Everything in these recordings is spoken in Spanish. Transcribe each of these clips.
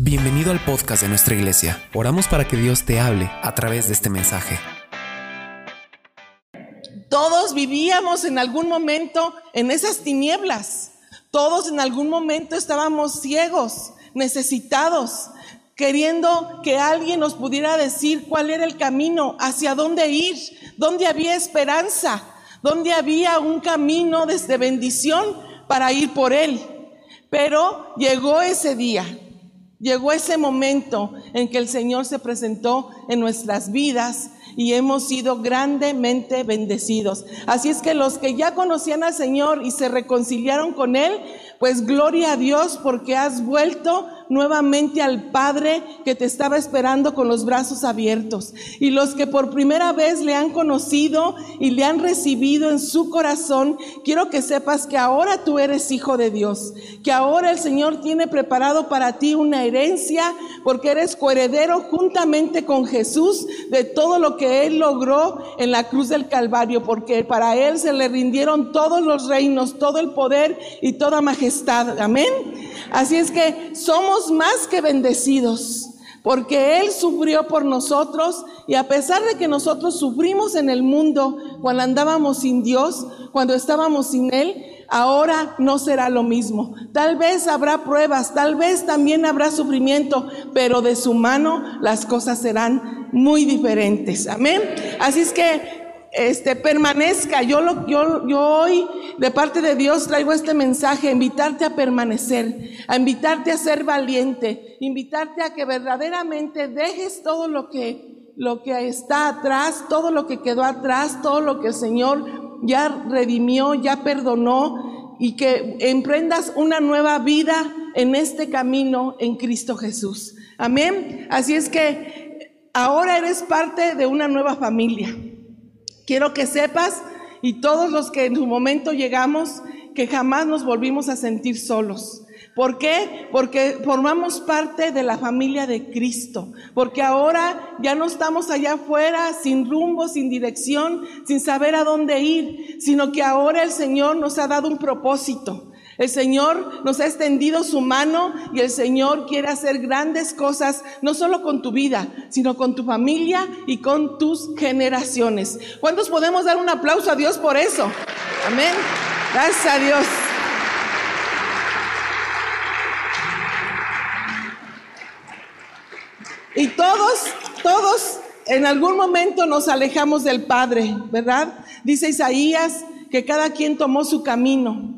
Bienvenido al podcast de nuestra iglesia. Oramos para que Dios te hable a través de este mensaje. Todos vivíamos en algún momento en esas tinieblas. Todos en algún momento estábamos ciegos, necesitados, queriendo que alguien nos pudiera decir cuál era el camino, hacia dónde ir, dónde había esperanza, dónde había un camino desde bendición para ir por él. Pero llegó ese día Llegó ese momento en que el Señor se presentó en nuestras vidas y hemos sido grandemente bendecidos. Así es que los que ya conocían al Señor y se reconciliaron con Él, pues gloria a Dios porque has vuelto nuevamente al Padre que te estaba esperando con los brazos abiertos. Y los que por primera vez le han conocido y le han recibido en su corazón, quiero que sepas que ahora tú eres hijo de Dios, que ahora el Señor tiene preparado para ti una herencia porque eres coheredero juntamente con Jesús de todo lo que Él logró en la cruz del Calvario, porque para Él se le rindieron todos los reinos, todo el poder y toda majestad. Amén. Así es que somos más que bendecidos, porque Él sufrió por nosotros y a pesar de que nosotros sufrimos en el mundo cuando andábamos sin Dios, cuando estábamos sin Él, ahora no será lo mismo. Tal vez habrá pruebas, tal vez también habrá sufrimiento, pero de su mano las cosas serán muy diferentes. Amén. Así es que este, permanezca. Yo, lo, yo, yo hoy, de parte de Dios, traigo este mensaje, invitarte a permanecer, a invitarte a ser valiente, invitarte a que verdaderamente dejes todo lo que, lo que está atrás, todo lo que quedó atrás, todo lo que el Señor ya redimió, ya perdonó y que emprendas una nueva vida en este camino en Cristo Jesús. Amén. Así es que ahora eres parte de una nueva familia. Quiero que sepas, y todos los que en su momento llegamos, que jamás nos volvimos a sentir solos. ¿Por qué? Porque formamos parte de la familia de Cristo. Porque ahora ya no estamos allá afuera sin rumbo, sin dirección, sin saber a dónde ir, sino que ahora el Señor nos ha dado un propósito. El Señor nos ha extendido su mano y el Señor quiere hacer grandes cosas, no solo con tu vida, sino con tu familia y con tus generaciones. ¿Cuántos podemos dar un aplauso a Dios por eso? Amén. Gracias a Dios. Y todos, todos en algún momento nos alejamos del Padre, ¿verdad? Dice Isaías que cada quien tomó su camino.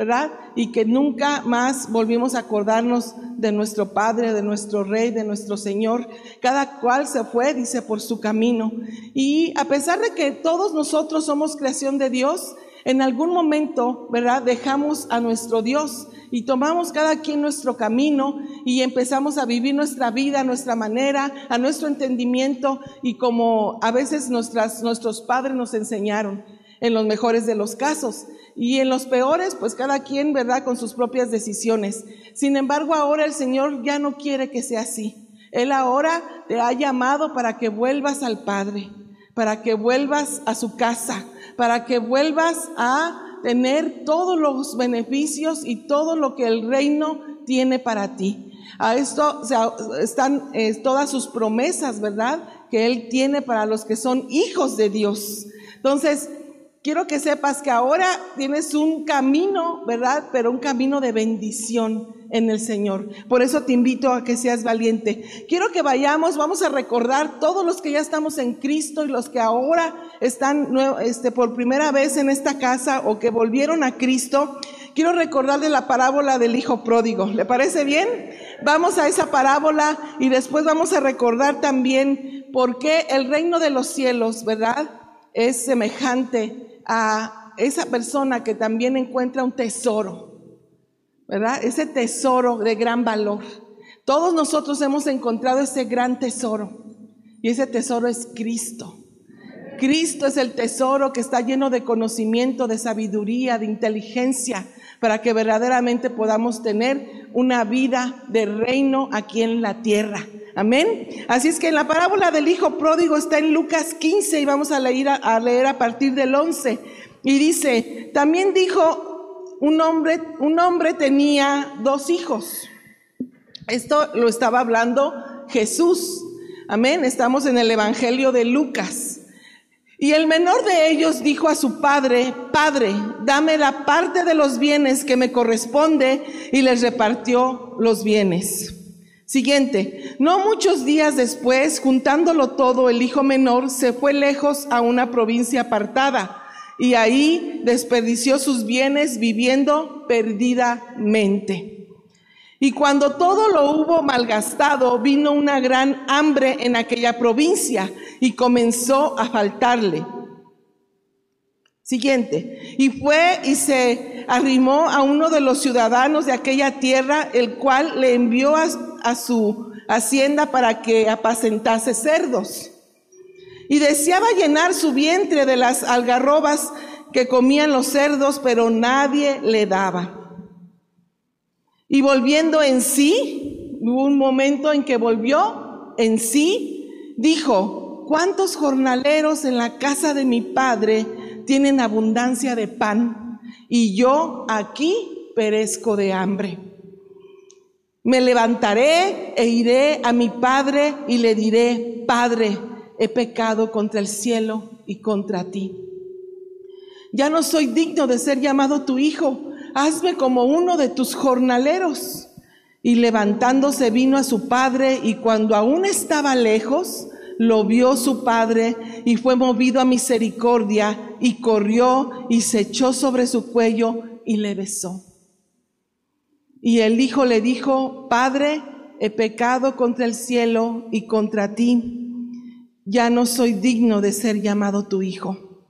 ¿Verdad? Y que nunca más volvimos a acordarnos de nuestro Padre, de nuestro Rey, de nuestro Señor. Cada cual se fue, dice, por su camino. Y a pesar de que todos nosotros somos creación de Dios, en algún momento, ¿verdad? Dejamos a nuestro Dios y tomamos cada quien nuestro camino y empezamos a vivir nuestra vida a nuestra manera, a nuestro entendimiento y como a veces nuestras, nuestros padres nos enseñaron en los mejores de los casos. Y en los peores, pues cada quien, ¿verdad?, con sus propias decisiones. Sin embargo, ahora el Señor ya no quiere que sea así. Él ahora te ha llamado para que vuelvas al Padre, para que vuelvas a su casa, para que vuelvas a tener todos los beneficios y todo lo que el reino tiene para ti. A esto están eh, todas sus promesas, ¿verdad? Que Él tiene para los que son hijos de Dios. Entonces, quiero que sepas que ahora tienes un camino, ¿verdad? Pero un camino de bendición en el Señor. Por eso te invito a que seas valiente. Quiero que vayamos, vamos a recordar todos los que ya estamos en Cristo y los que ahora están este, por primera vez en esta casa o que volvieron a Cristo. Quiero recordarle la parábola del Hijo Pródigo. ¿Le parece bien? Vamos a esa parábola y después vamos a recordar también por qué el reino de los cielos, ¿verdad? Es semejante a esa persona que también encuentra un tesoro, ¿verdad? Ese tesoro de gran valor. Todos nosotros hemos encontrado ese gran tesoro y ese tesoro es Cristo. Cristo es el tesoro que está lleno de conocimiento, de sabiduría, de inteligencia, para que verdaderamente podamos tener una vida de reino aquí en la tierra. Amén. Así es que en la parábola del hijo pródigo está en Lucas 15 y vamos a leer a, leer a partir del 11. Y dice, también dijo un hombre, un hombre tenía dos hijos. Esto lo estaba hablando Jesús. Amén. Estamos en el Evangelio de Lucas. Y el menor de ellos dijo a su padre, Padre, dame la parte de los bienes que me corresponde, y les repartió los bienes. Siguiente, no muchos días después, juntándolo todo, el hijo menor se fue lejos a una provincia apartada y ahí desperdició sus bienes viviendo perdidamente. Y cuando todo lo hubo malgastado, vino una gran hambre en aquella provincia y comenzó a faltarle. Siguiente. Y fue y se arrimó a uno de los ciudadanos de aquella tierra, el cual le envió a, su hacienda para que apacentase cerdos. Y deseaba llenar su vientre de las algarrobas que comían los cerdos, pero nadie le daba. Y volviendo en sí, hubo un momento en que volvió en sí, dijo, ¿cuántos jornaleros en la casa de mi padre tienen abundancia de pan y yo aquí perezco de hambre. Me levantaré e iré a mi padre y le diré, Padre, he pecado contra el cielo y contra ti. Ya no soy digno de ser llamado tu hijo, hazme como uno de tus jornaleros. Y levantándose vino a su padre y cuando aún estaba lejos, lo vio su padre y fue movido a misericordia y corrió y se echó sobre su cuello y le besó. Y el hijo le dijo, Padre, he pecado contra el cielo y contra ti. Ya no soy digno de ser llamado tu hijo.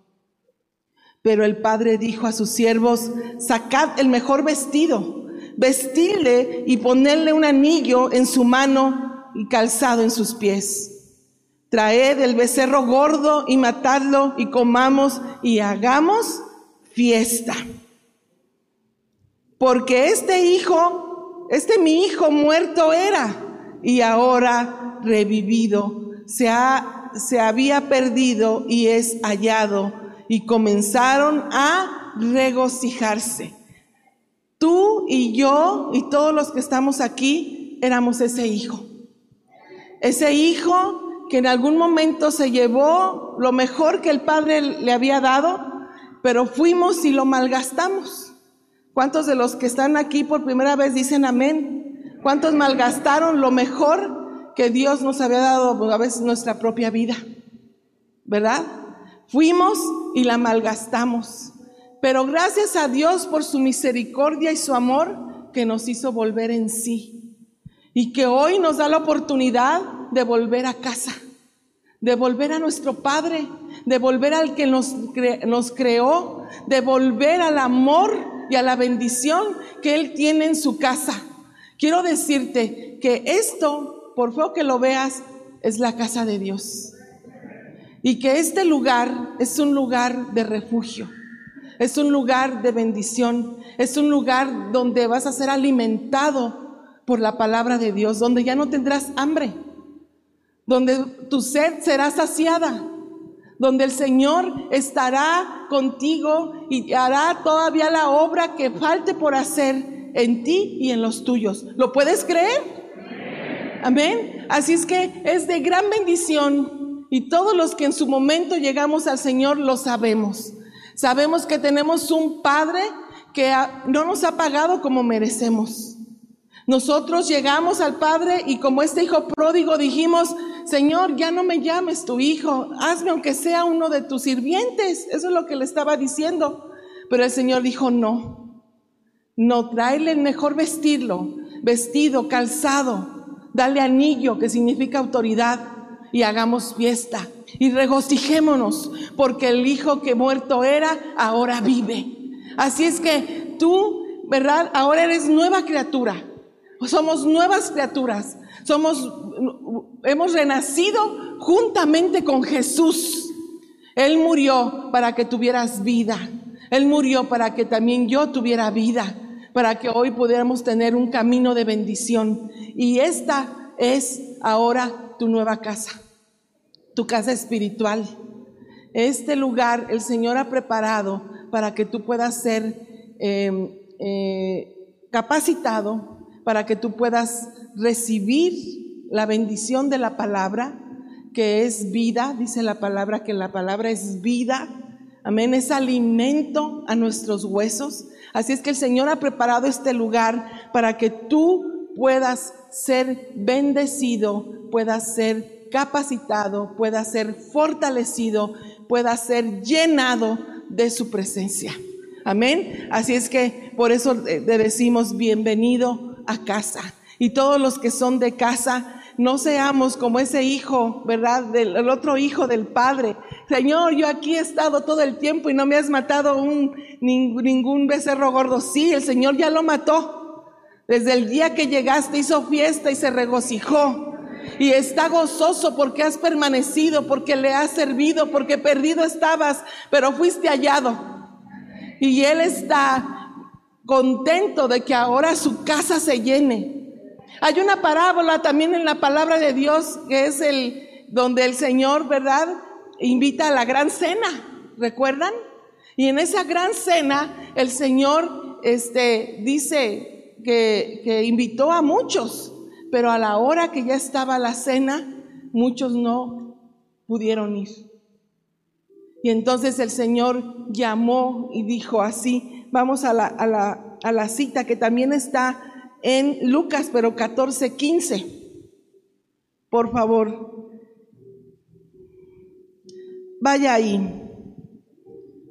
Pero el padre dijo a sus siervos, sacad el mejor vestido, vestirle y ponerle un anillo en su mano y calzado en sus pies Traed el becerro gordo y matadlo y comamos y hagamos fiesta. Porque este hijo, este mi hijo muerto era y ahora revivido, se, ha, se había perdido y es hallado y comenzaron a regocijarse. Tú y yo y todos los que estamos aquí éramos ese hijo. Ese hijo que en algún momento se llevó lo mejor que el Padre le había dado, pero fuimos y lo malgastamos. ¿Cuántos de los que están aquí por primera vez dicen amén? ¿Cuántos malgastaron lo mejor que Dios nos había dado, a veces nuestra propia vida? ¿Verdad? Fuimos y la malgastamos. Pero gracias a Dios por su misericordia y su amor que nos hizo volver en sí. Y que hoy nos da la oportunidad de volver a casa, de volver a nuestro Padre, de volver al que nos, creó, de volver al amor y a la bendición que Él tiene en su casa. Quiero decirte que esto, por feo que lo veas, es la casa de Dios. Y que este lugar es un lugar de refugio, es un lugar de bendición, es un lugar donde vas a ser alimentado por la palabra de Dios, donde ya no tendrás hambre, donde tu sed será saciada, donde el Señor estará contigo y hará todavía la obra que falte por hacer en ti y en los tuyos. ¿Lo puedes creer? Amén. Así es que es de gran bendición y todos los que en su momento llegamos al Señor lo sabemos. Sabemos que tenemos un Padre que no nos ha pagado como merecemos. Nosotros llegamos al Padre y como este hijo pródigo dijimos, Señor, ya no me llames tu hijo, hazme aunque sea uno de tus sirvientes. Eso es lo que le estaba diciendo. Pero el Señor dijo, no, no, tráele el mejor vestirlo, vestido, calzado, dale anillo, que significa autoridad, y hagamos fiesta. Y regocijémonos, porque el hijo que muerto era, ahora vive. Así es que tú, ¿verdad? Ahora eres nueva criatura. Somos nuevas criaturas. Somos, hemos renacido juntamente con Jesús. Él murió para que tuvieras vida. Él murió para que también yo tuviera vida, para que hoy pudiéramos tener un camino de bendición. Y esta es ahora tu nueva casa, tu casa espiritual. Este lugar el Señor ha preparado para que tú puedas ser eh, eh, capacitado para que tú puedas recibir la bendición de la palabra, que es vida, dice la palabra que la palabra es vida, amén, es alimento a nuestros huesos. Así es que el Señor ha preparado este lugar para que tú puedas ser bendecido, puedas ser capacitado, puedas ser fortalecido, puedas ser llenado de su presencia. Amén. Así es que por eso le decimos bienvenido a casa. Y todos los que son de casa, no seamos como ese hijo, ¿verdad? Del el otro hijo del padre. Señor, yo aquí he estado todo el tiempo y no me has matado un, ningún becerro gordo. Sí, el Señor ya lo mató. Desde el día que llegaste hizo fiesta y se regocijó. Y está gozoso porque has permanecido, porque le has servido, porque perdido estabas, pero fuiste hallado. Y Él está contento de que ahora su casa se llene. Hay una parábola también en la palabra de Dios que es el donde el Señor, ¿verdad? Invita a la gran cena, ¿recuerdan? Y en esa gran cena el Señor este, dice que, que invitó a muchos, pero a la hora que ya estaba la cena, muchos no pudieron ir. Y entonces el Señor llamó y dijo así, vamos a la, cita que también está en Lucas, pero 14, 15. Por favor, vaya ahí.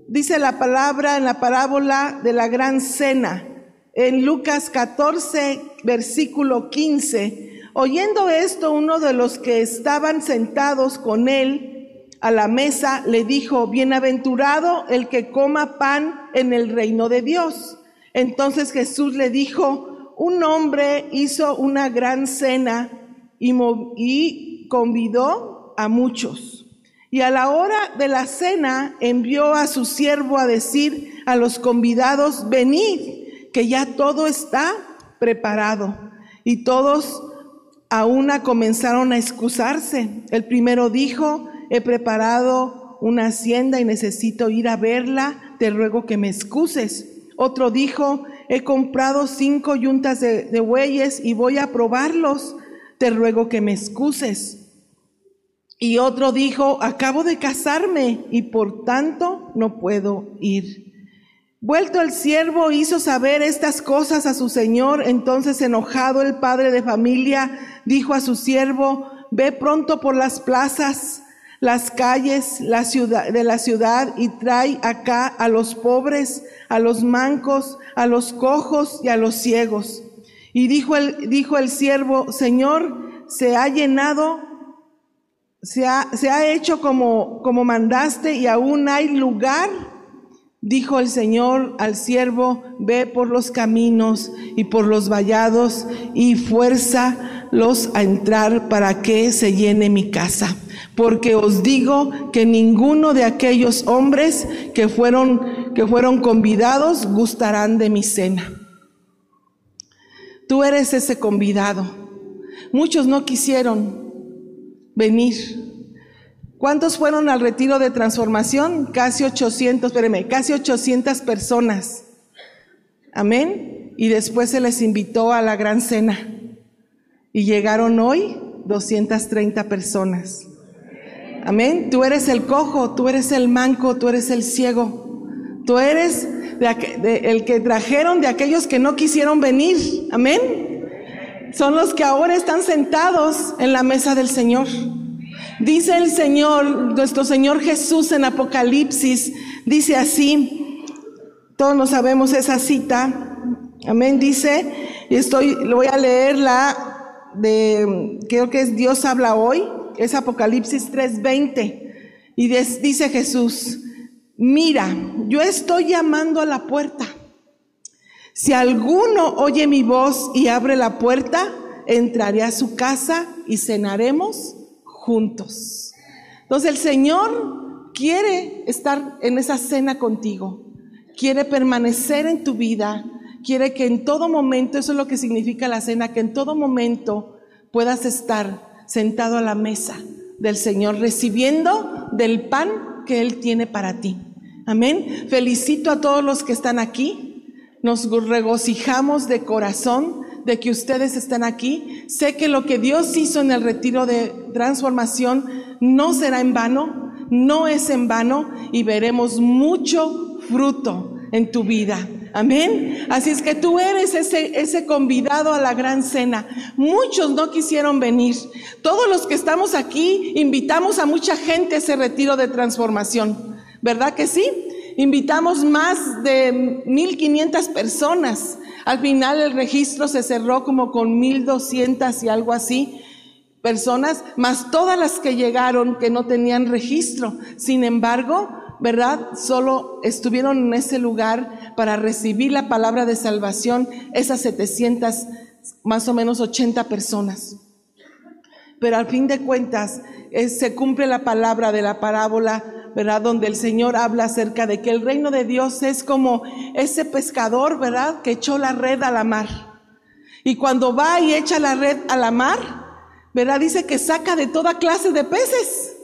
Dice la palabra en la parábola de la gran cena, en Lucas 14, versículo 15. Oyendo esto, uno de los que estaban sentados con él, a la mesa, le dijo, bienaventurado el que coma pan en el reino de Dios. Entonces Jesús le dijo, un hombre hizo una gran cena y, y convidó a muchos. Y a la hora de la cena envió a su siervo a decir a los convidados, venid, que ya todo está preparado. Y todos a una comenzaron a excusarse. El primero dijo, he preparado una hacienda y necesito ir a verla, te ruego que me excuses. Otro dijo, he comprado cinco yuntas de, bueyes y voy a probarlos, te ruego que me excuses. Y otro dijo, acabo de casarme y por tanto no puedo ir. Vuelto el siervo hizo saber estas cosas a su señor, entonces enojado el padre de familia dijo a su siervo, ve pronto por las plazas las calles la ciudad, de la ciudad y trae acá a los pobres, a los mancos, a los cojos y a los ciegos. Y dijo el, dijo el siervo, Señor, se ha llenado, se ha, se ha hecho como, como mandaste y aún hay lugar. Dijo el Señor al siervo, ve por los caminos y por los vallados y fuerza los a entrar para que se llene mi casa porque os digo que ninguno de aquellos hombres que fueron, que fueron convidados gustarán de mi cena. Tú eres ese convidado. Muchos no quisieron venir. ¿Cuántos fueron al retiro de transformación? Casi 800, espérame, casi 800 personas. Amén. Y después se les invitó a la gran cena. Y llegaron hoy 230 personas. Amén. Tú eres el cojo, tú eres el manco, tú eres el ciego. Tú eres el que trajeron de aquellos que no quisieron venir. Amén. Son los que ahora están sentados en la mesa del Señor. Dice el Señor, nuestro Señor Jesús en Apocalipsis, dice así, todos lo sabemos esa cita, amén, dice, y estoy, lo voy a leer la de, creo que es Dios habla hoy, es Apocalipsis 3:20. Y dice Jesús, mira, yo estoy llamando a la puerta. Si alguno oye mi voz y abre la puerta, entraré a su casa y cenaremos juntos. Entonces el Señor quiere estar en esa cena contigo, quiere permanecer en tu vida, quiere que en todo momento, eso es lo que significa la cena, que en todo momento puedas estar sentado a la mesa del Señor, recibiendo del pan que Él tiene para ti. Amén. Felicito a todos los que están aquí. Nos regocijamos de corazón de que ustedes están aquí. Sé que lo que Dios hizo en el retiro de transformación no será en vano, no es en vano y veremos mucho fruto en tu vida. Amén. Así es que tú eres ese, ese convidado a la gran cena. Muchos no quisieron venir. Todos los que estamos aquí invitamos a mucha gente a ese retiro de transformación. ¿Verdad que sí? Invitamos más de 1500 personas. Al final el registro se cerró como con 1200 y algo así personas, más todas las que llegaron que no tenían registro. Sin embargo, ¿verdad? Solo estuvieron en ese lugar para recibir la palabra de salvación esas 700, más o menos 80 personas. Pero al fin de cuentas, se cumple la palabra de la parábola ¿verdad? Donde el Señor habla acerca de que el reino de Dios es como ese pescador, ¿verdad? Que echó la red a la mar. Y cuando va y echa la red a la mar, ¿verdad? Dice que saca de toda clase de peces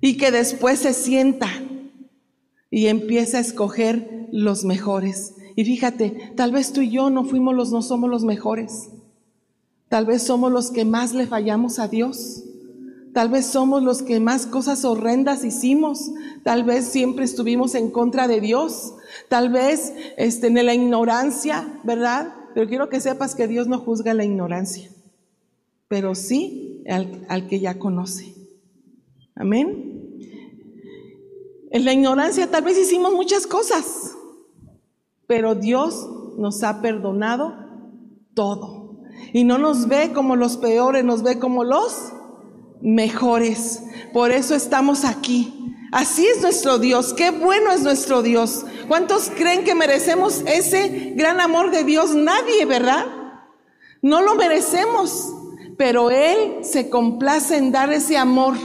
y que después se sienta y empieza a escoger los mejores. Y fíjate, tal vez tú y yo no fuimos los, no somos los mejores. Tal vez somos los que más le fallamos a Dios. Tal vez somos los que más cosas horrendas hicimos. Tal vez siempre estuvimos en contra de Dios. Tal vez este, en la ignorancia, ¿verdad? Pero quiero que sepas que Dios no juzga la ignorancia, pero sí al, al que ya conoce. Amén. En la ignorancia tal vez hicimos muchas cosas, pero Dios nos ha perdonado todo. Y no nos ve como los peores, nos ve como los mejores. Por eso estamos aquí. Así es nuestro Dios. Qué bueno es nuestro Dios. ¿Cuántos creen que merecemos ese gran amor de Dios? Nadie, ¿verdad? No lo merecemos. Pero Él se complace en dar ese amor.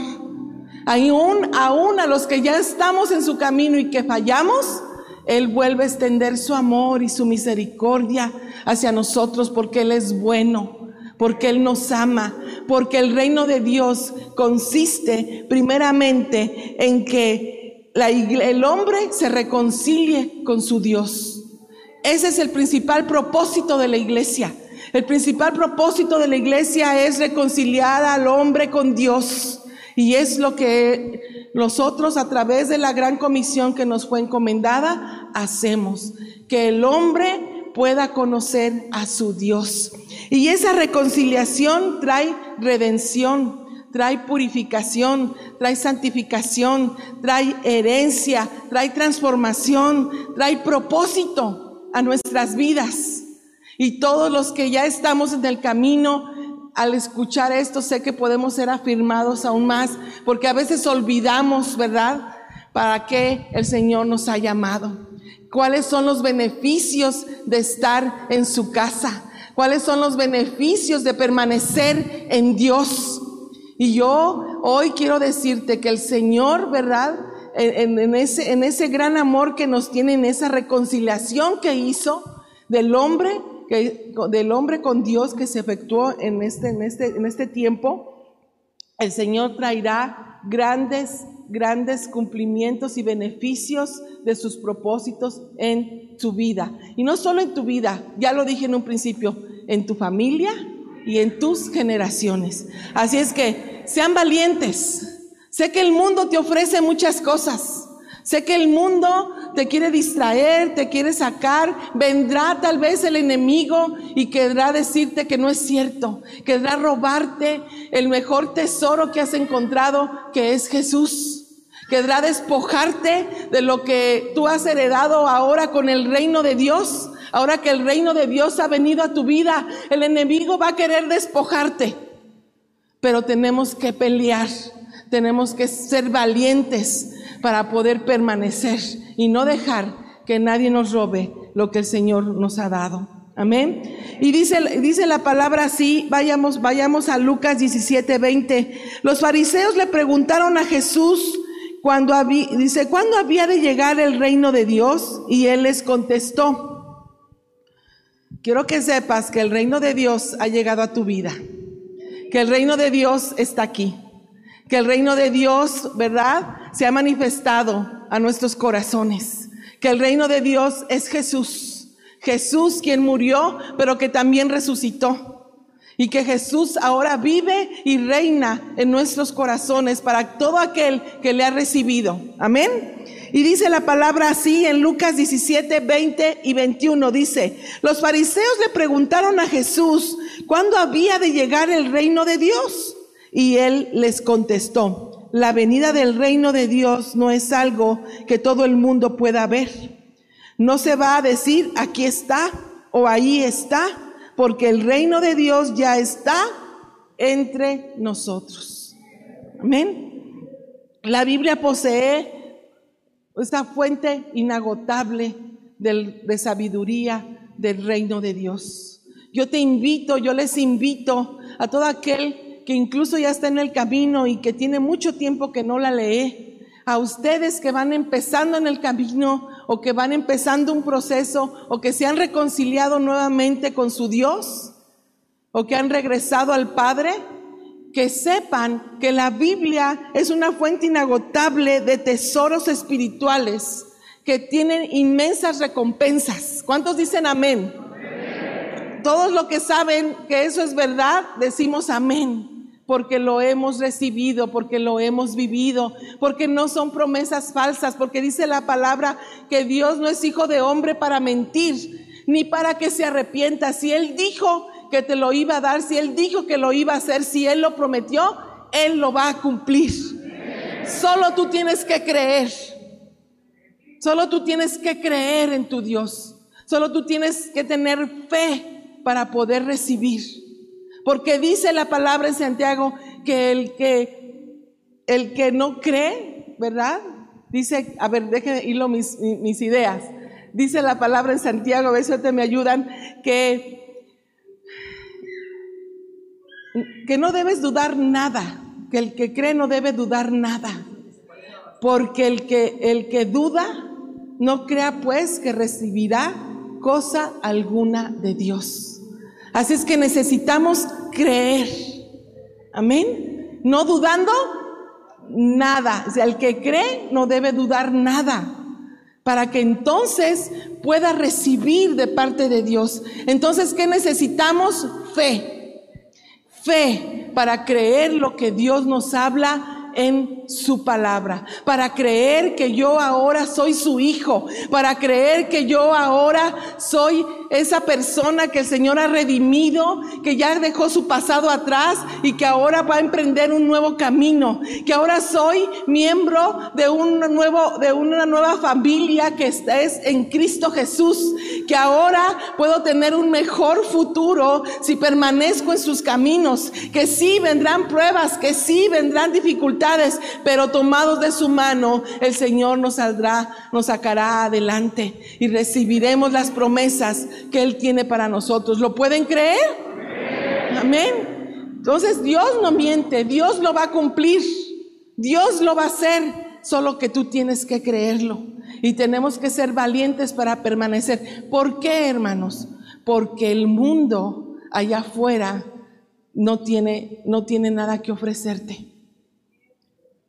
Aún, aún a los que ya estamos en su camino y que fallamos, Él vuelve a extender su amor y su misericordia hacia nosotros porque Él es bueno porque Él nos ama, porque el reino de Dios consiste primeramente en que el hombre se reconcilie con su Dios. Ese es el principal propósito de la iglesia. El principal propósito de la iglesia es reconciliar al hombre con Dios. Y es lo que nosotros a través de la gran comisión que nos fue encomendada hacemos. Que el hombre pueda conocer a su Dios. Y esa reconciliación trae redención, trae purificación, trae santificación, trae herencia, trae transformación, trae propósito a nuestras vidas. Y todos los que ya estamos en el camino, al escuchar esto, sé que podemos ser afirmados aún más, porque a veces olvidamos, ¿verdad? ¿Para qué el Señor nos ha llamado? ¿Cuáles son los beneficios de estar en su casa? cuáles son los beneficios de permanecer en Dios. Y yo hoy quiero decirte que el Señor, ¿verdad? En, ese, en ese gran amor que nos tiene, en esa reconciliación que hizo del hombre, que, del hombre con Dios que se efectuó en este, en este, en este tiempo, el Señor traerá grandes, grandes cumplimientos y beneficios de sus propósitos en tu vida. Y no solo en tu vida, ya lo dije en un principio, en tu familia y en tus generaciones. Así es que sean valientes. Sé que el mundo te ofrece muchas cosas. Sé que el mundo te quiere distraer, te quiere sacar. Vendrá tal vez el enemigo y querrá decirte que no es cierto. Querrá robarte el mejor tesoro que has encontrado, que es Jesús. Querrá despojarte de lo que tú has heredado ahora con el reino de Dios. Ahora que el reino de Dios ha venido a tu vida, el enemigo va a querer despojarte. Pero tenemos que pelear, tenemos que ser valientes para poder permanecer y no dejar que nadie nos robe lo que el Señor nos ha dado. Amén. Y dice, dice la palabra así, vayamos, vayamos a Lucas 17, 20. Los fariseos le preguntaron a Jesús cuando dice, ¿cuándo había de llegar el reino de Dios? Y él les contestó, quiero que sepas que el reino de Dios ha llegado a tu vida, que el reino de Dios está aquí que el reino de Dios, ¿verdad? Se ha manifestado a nuestros corazones, que el reino de Dios es Jesús. Jesús quien murió, pero que también resucitó. Y que Jesús ahora vive y reina en nuestros corazones para todo aquel que le ha recibido. Amén. Y dice la palabra así en Lucas 17, 20 y 21. Dice, los fariseos le preguntaron a Jesús, ¿cuándo había de llegar el reino de Dios? Y él les contestó, la venida del reino de Dios no es algo que todo el mundo pueda ver. No se va a decir, aquí está o ahí está porque el reino de Dios ya está entre nosotros. Amén. La Biblia posee esta fuente inagotable de sabiduría del reino de Dios. Yo te invito, yo les invito a todo aquel que incluso ya está en el camino y que tiene mucho tiempo que no la lee, a ustedes que van empezando en el camino, o que van empezando un proceso o que se han reconciliado nuevamente con su Dios o que han regresado al Padre, que sepan que la Biblia es una fuente inagotable de tesoros espirituales que tienen inmensas recompensas. ¿Cuántos dicen amén? amén? Todos los que saben que eso es verdad, decimos amén porque lo hemos recibido, porque lo hemos vivido, porque no son promesas falsas, porque dice la palabra que Dios no es hijo de hombre para mentir, ni para que se arrepienta. Si Él dijo que te lo iba a dar, si Él dijo que lo iba a hacer, si Él lo prometió, Él lo va a cumplir. Solo tú tienes que creer. Solo tú tienes que creer en tu Dios. Solo tú tienes que tener fe para poder recibir. Porque dice la palabra en Santiago que el que, el que no cree, ¿verdad? Dice, a ver, déjenme hilo mis, mis ideas. Dice la palabra en Santiago, a ver si te me ayudan, que, que no debes dudar nada, que el que cree no debe dudar nada. Porque el que, el que duda, no crea pues que recibirá cosa alguna de Dios. Así es que necesitamos creer. Amén. No dudando nada. O sea, el que cree no debe dudar nada. Para que entonces pueda recibir de parte de Dios. Entonces, ¿qué necesitamos? Fe. Fe para creer lo que Dios nos habla en su palabra, para creer que yo ahora soy su hijo, para creer que yo ahora soy esa persona que el Señor ha redimido, que ya dejó su pasado atrás y que ahora va a emprender un nuevo camino, que ahora soy miembro de un nuevo de una nueva familia que es en Cristo Jesús, que ahora puedo tener un mejor futuro si permanezco en sus caminos, que sí vendrán pruebas, que sí vendrán dificultades pero tomados de su mano, el Señor nos saldrá, nos sacará adelante y recibiremos las promesas que Él tiene para nosotros. ¿Lo pueden creer? Amén. Entonces Dios no miente, Dios lo va a cumplir, Dios lo va a hacer, solo que tú tienes que creerlo. Y tenemos que ser valientes para permanecer. ¿Por qué, hermanos? Porque el mundo allá afuera no tiene, no tiene nada que ofrecerte.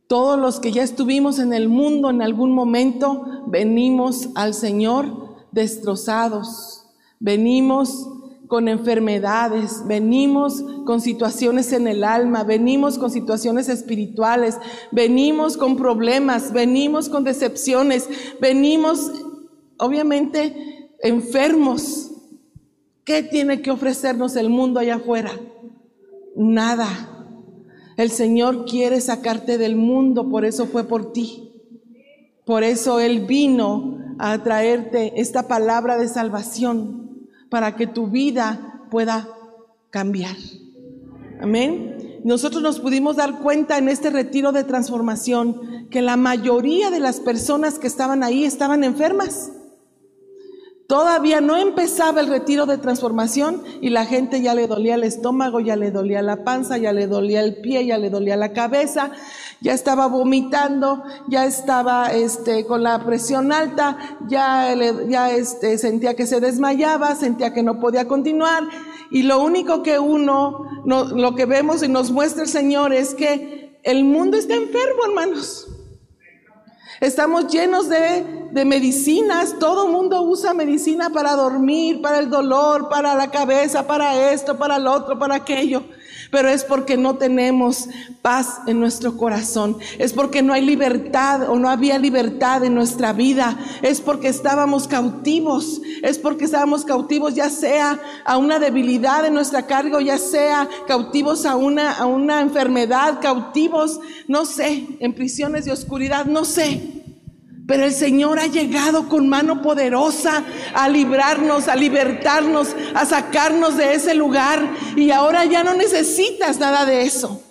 Todos los que ya estuvimos en el mundo en algún momento, venimos al Señor destrozados, venimos con enfermedades, venimos con situaciones en el alma, venimos con situaciones espirituales, venimos con problemas, venimos con decepciones, venimos obviamente enfermos. ¿Qué tiene que ofrecernos el mundo allá afuera? Nada. El Señor quiere sacarte del mundo, por eso fue por ti. Por eso Él vino a traerte esta palabra de salvación para que tu vida pueda cambiar. Amén. Nosotros nos pudimos dar cuenta en este retiro de transformación que la mayoría de las personas que estaban ahí estaban enfermas. Todavía no empezaba el retiro de transformación y la gente ya le dolía el estómago, ya le dolía la panza, ya le dolía el pie, ya le dolía la cabeza, ya estaba vomitando, ya estaba este, con la presión alta, ya, ya este, sentía que se desmayaba, sentía que no podía continuar. Y lo único que uno, lo que vemos y nos muestra el Señor es que el mundo está enfermo, hermanos. Estamos llenos de, de medicinas, todo mundo usa medicina para dormir, para el dolor, para la cabeza, para esto, para lo otro, para aquello pero es porque no tenemos paz en nuestro corazón, es porque no hay libertad o no había libertad en nuestra vida, es porque estábamos cautivos, es porque estábamos cautivos ya sea a una debilidad en nuestra carga o ya sea cautivos a una, a una enfermedad, cautivos, no sé, en prisiones de oscuridad, no sé. Pero el Señor ha llegado con mano poderosa a librarnos, a libertarnos, a sacarnos de ese lugar. Y ahora ya no necesitas nada de eso.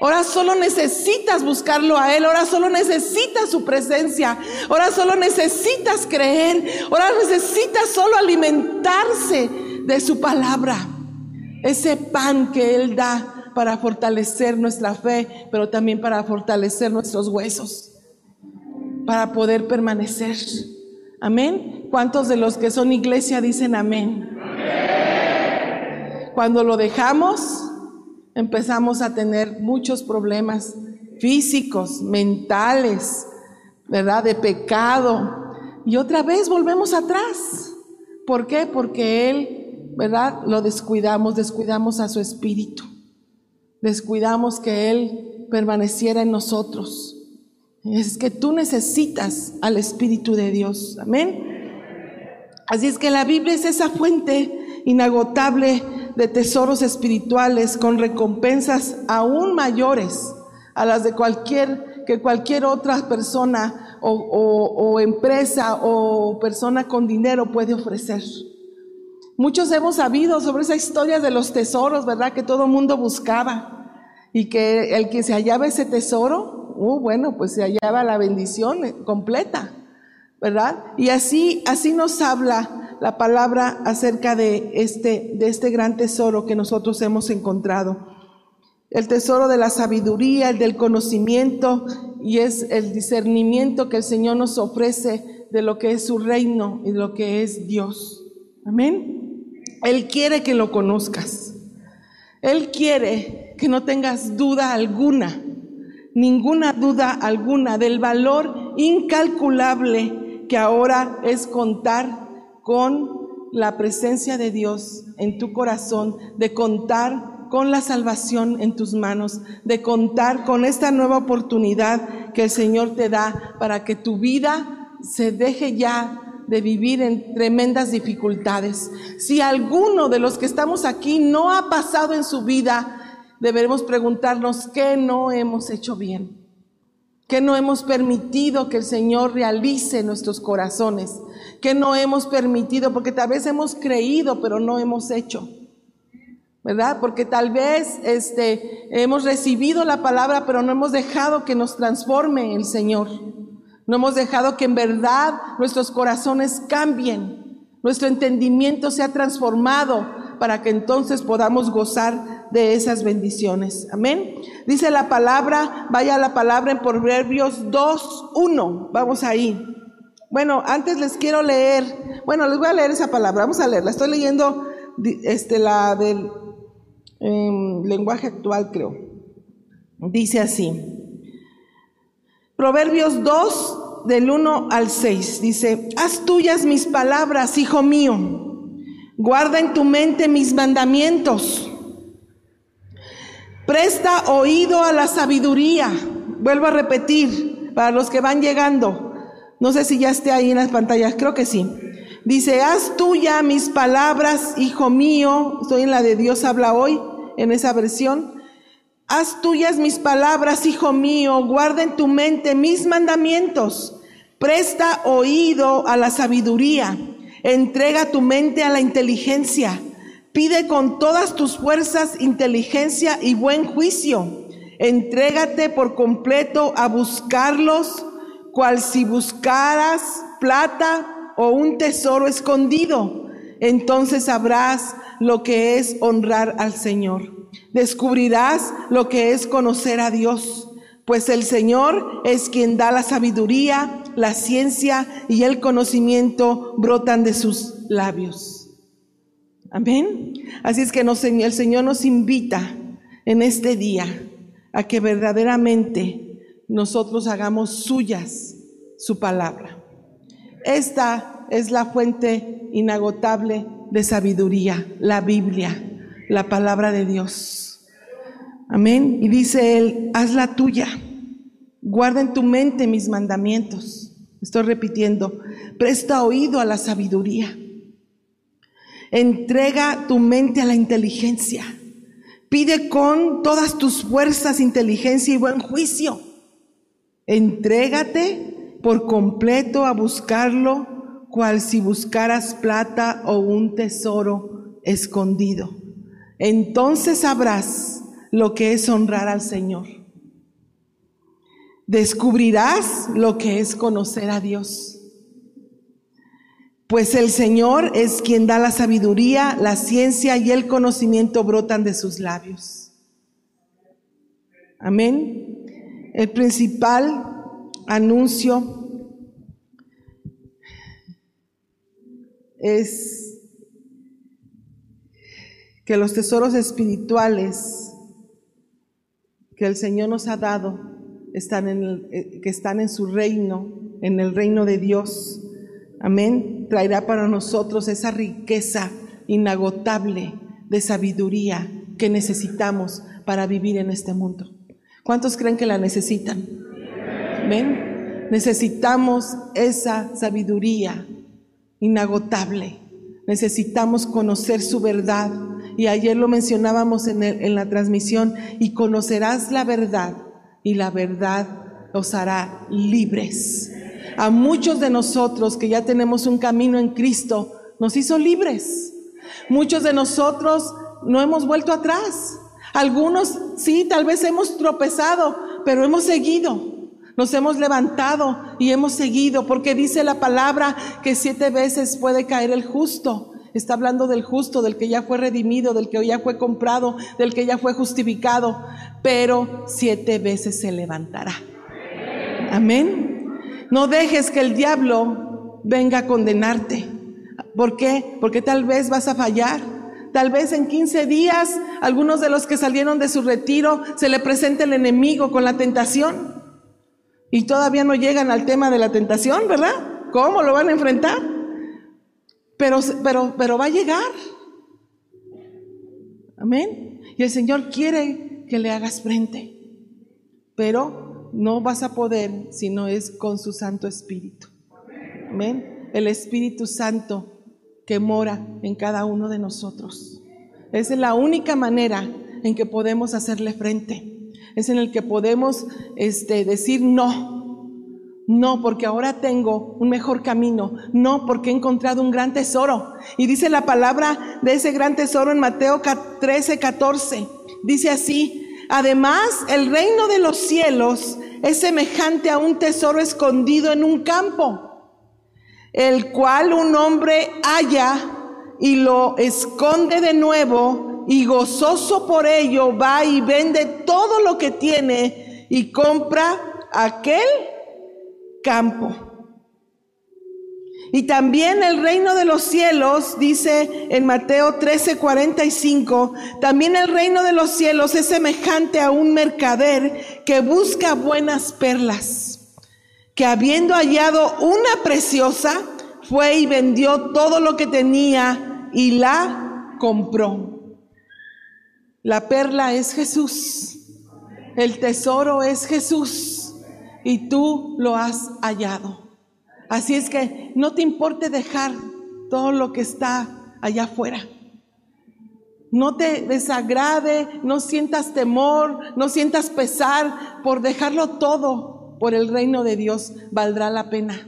Ahora solo necesitas buscarlo a Él. Ahora solo necesitas su presencia. Ahora solo necesitas creer. Ahora necesitas solo alimentarse de su palabra. Ese pan que Él da para fortalecer nuestra fe, pero también para fortalecer nuestros huesos para poder permanecer. Amén. ¿Cuántos de los que son iglesia dicen amén? Cuando lo dejamos, empezamos a tener muchos problemas físicos, mentales, ¿verdad? De pecado. Y otra vez volvemos atrás. ¿Por qué? Porque Él, ¿verdad? Lo descuidamos, descuidamos a su espíritu. Descuidamos que Él permaneciera en nosotros. Es que tú necesitas al Espíritu de Dios. Amén. Así es que la Biblia es esa fuente inagotable de tesoros espirituales con recompensas aún mayores a las de cualquier que cualquier otra persona o, o empresa o persona con dinero puede ofrecer. Muchos hemos sabido sobre esa historia de los tesoros, ¿verdad? Que todo mundo buscaba y que el que se hallaba ese tesoro uh, bueno, pues se hallaba la bendición completa, ¿verdad? Y así, así nos habla la palabra acerca de este, de este gran tesoro que nosotros hemos encontrado. El tesoro de la sabiduría, el del conocimiento, y es el discernimiento que el Señor nos ofrece de lo que es su reino y lo que es Dios. Amén. Él quiere que lo conozcas. Él quiere que no tengas duda alguna ninguna duda alguna del valor incalculable que ahora es contar con la presencia de Dios en tu corazón, de contar con la salvación en tus manos, de contar con esta nueva oportunidad que el Señor te da para que tu vida se deje ya de vivir en tremendas dificultades. Si alguno de los que estamos aquí no ha pasado en su vida deberemos preguntarnos qué no hemos hecho bien, qué no hemos permitido que el Señor realice en nuestros corazones, qué no hemos permitido, porque tal vez hemos creído, pero no hemos hecho. ¿Verdad? Porque tal vez este, hemos recibido la palabra, pero no hemos dejado que nos transforme el Señor. No hemos dejado que en verdad nuestros corazones cambien, nuestro entendimiento sea transformado para que entonces podamos gozar de esas bendiciones. Amén. Dice la palabra, vaya la palabra en Proverbios 2, 1. Vamos ahí. Bueno, antes les quiero leer, bueno, les voy a leer esa palabra, vamos a leerla. Estoy leyendo este, la del em, lenguaje actual, creo. Dice así. Proverbios 2, del 1 al 6. Dice, haz tuyas mis palabras, hijo mío. Guarda en tu mente mis mandamientos Presta oído a la sabiduría. Vuelvo a repetir para los que van llegando. No sé si ya esté ahí en las pantallas, creo que sí. Dice, haz tuya mis palabras, hijo mío. Estoy en la de Dios habla hoy, en esa versión. Haz tuyas mis palabras, hijo mío. Guarda en tu mente mis mandamientos. Presta oído a la sabiduría. Entrega tu mente a la inteligencia Pide con todas tus fuerzas inteligencia y buen juicio. Entrégate por completo a buscarlos, cual si buscaras plata o un tesoro escondido. Entonces sabrás lo que es honrar al Señor. Descubrirás lo que es conocer a Dios, pues el Señor es quien da la sabiduría, la ciencia y el conocimiento brotan de sus labios. Amén. Así es que el Señor nos invita en este día a que verdaderamente nosotros hagamos suyas su palabra. Esta es la fuente inagotable de sabiduría, la Biblia, la palabra de Dios. Amén. Y dice él, haz la tuya. Guarda en tu mente mis mandamientos. Estoy repitiendo, presta oído a la sabiduría. Entrega tu mente a la inteligencia. Pide con todas tus fuerzas inteligencia y buen juicio. Entrégate por completo a buscarlo, cual si buscaras plata o un tesoro escondido. Entonces sabrás lo que es honrar al Señor. Descubrirás lo que es conocer a Dios. Pues el Señor es quien da la sabiduría, la ciencia y el conocimiento brotan de sus labios. Amén. El principal anuncio es que los tesoros espirituales que el Señor nos ha dado están en el, eh, que están en su reino, en el reino de Dios Amén. Traerá para nosotros esa riqueza inagotable de sabiduría que necesitamos para vivir en este mundo. ¿Cuántos creen que la necesitan? Amén. Necesitamos esa sabiduría inagotable. Necesitamos conocer su verdad. Y ayer lo mencionábamos en, en la transmisión. Y conocerás la verdad y la verdad os hará libres a muchos de nosotros que ya tenemos un camino en Cristo, nos hizo libres. Muchos de nosotros no hemos vuelto atrás. Algunos sí, tal vez hemos tropezado, pero hemos seguido. Nos hemos levantado y hemos seguido, porque dice la palabra que siete veces puede caer el justo. Está hablando del justo, del que ya fue redimido, del que ya fue comprado, del que ya fue justificado, pero siete veces se levantará. Amén. No dejes que el diablo venga a condenarte. ¿Por qué? Porque tal vez vas a fallar. Tal vez en 15 días algunos de los que salieron de su retiro se le presenta el enemigo con la tentación. Y todavía no llegan al tema de la tentación, ¿verdad? ¿Cómo lo van a enfrentar? Pero, pero, pero va a llegar. Amén. Y el Señor quiere que le hagas frente. Pero no vas a poder si no es con su Santo Espíritu. Amén. El Espíritu Santo que mora en cada uno de nosotros. Esa es la única manera en que podemos hacerle frente. Es en el que podemos este, decir no. No, porque ahora tengo un mejor camino. No, porque he encontrado un gran tesoro. Y dice la palabra de ese gran tesoro en Mateo 13, 14. Dice así, Además, el reino de los cielos es semejante a un tesoro escondido en un campo, el cual un hombre halla y lo esconde de nuevo y gozoso por ello va y vende todo lo que tiene y compra aquel campo. Y también el reino de los cielos, dice en Mateo 13, 45, también el reino de los cielos es semejante a un mercader que busca buenas perlas, que habiendo hallado una preciosa, fue y vendió todo lo que tenía y la compró. La perla es Jesús, el tesoro es Jesús y tú lo has hallado. Así es que no te importe dejar todo lo que está allá afuera. No te desagrade, no sientas temor, no sientas pesar por dejarlo todo por el reino de Dios. Valdrá la pena.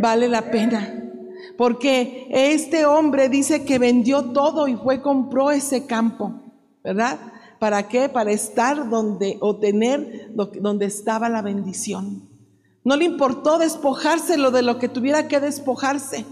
Vale la pena. Porque este hombre dice que vendió todo y fue, compró ese campo, ¿verdad? ¿Para qué? Para estar donde o tener donde estaba la bendición. No le importó despojárselo de lo que tuviera que despojarse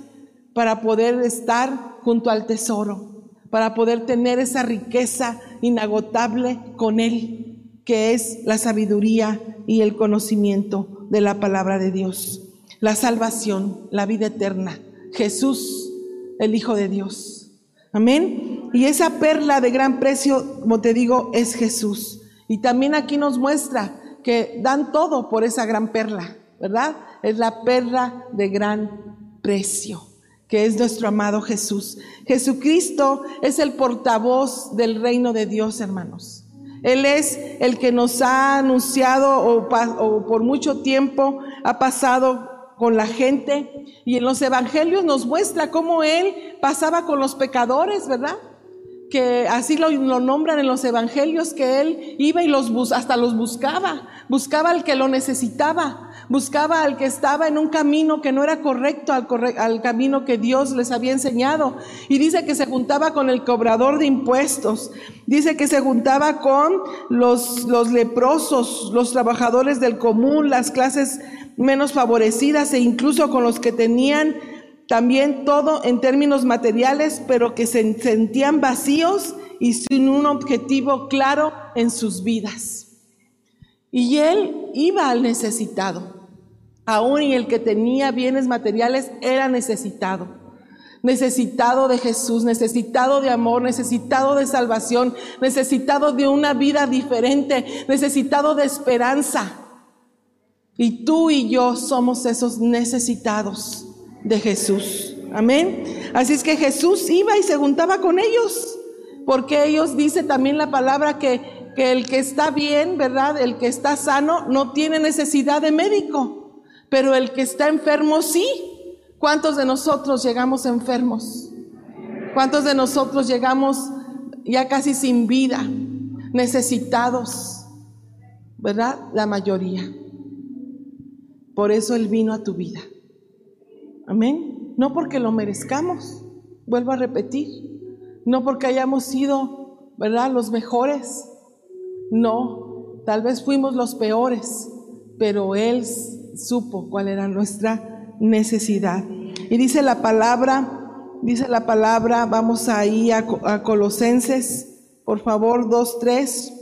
para poder estar junto al tesoro, para poder tener esa riqueza inagotable con él, que es la sabiduría y el conocimiento de la palabra de Dios, la salvación, la vida eterna, Jesús, el Hijo de Dios. Amén. Y esa perla de gran precio, como te digo, es Jesús. Y también aquí nos muestra que dan todo por esa gran perla. ¿Verdad? Es la perla de gran precio, que es nuestro amado Jesús. Jesucristo es el portavoz del reino de Dios, hermanos. Él es el que nos ha anunciado o, por mucho tiempo ha pasado con la gente y en los evangelios nos muestra cómo Él pasaba con los pecadores, ¿verdad? que así lo, nombran en los evangelios, que él iba y los hasta los buscaba, buscaba al que lo necesitaba, buscaba al que estaba en un camino que no era correcto al, al camino que Dios les había enseñado. Y dice que se juntaba con el cobrador de impuestos, dice que se juntaba con los, los leprosos, los trabajadores del común, las clases menos favorecidas e incluso con los que tenían también todo en términos materiales, pero que se sentían vacíos y sin un objetivo claro en sus vidas. Y él iba al necesitado. Aún y el que tenía bienes materiales era necesitado. Necesitado de Jesús, necesitado de amor, necesitado de salvación, necesitado de una vida diferente, necesitado de esperanza. Y tú y yo somos esos necesitados de Jesús. Amén. Así es que Jesús iba y se juntaba con ellos, porque ellos dice también la palabra que, que el que está bien, ¿verdad? El que está sano no tiene necesidad de médico, pero el que está enfermo sí. ¿Cuántos de nosotros llegamos enfermos? ¿Cuántos de nosotros llegamos ya casi sin vida, necesitados? ¿Verdad? La mayoría. Por eso Él vino a tu vida. Amén. No porque lo merezcamos, vuelvo a repetir, no porque hayamos sido, ¿verdad?, los mejores. No, tal vez fuimos los peores, pero Él supo cuál era nuestra necesidad. Y dice la palabra, dice la palabra, vamos ahí a, Colosenses, por favor, 2, 3,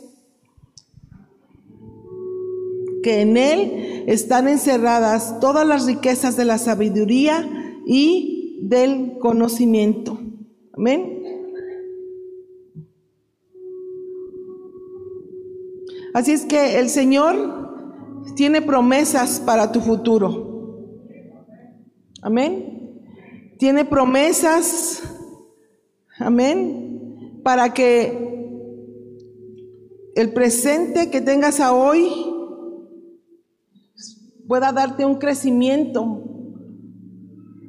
que en Él están encerradas todas las riquezas de la sabiduría y del conocimiento. Amén. Así es que el Señor tiene promesas para tu futuro. Amén. Tiene promesas, amén, para que el presente que tengas a hoy pueda darte un crecimiento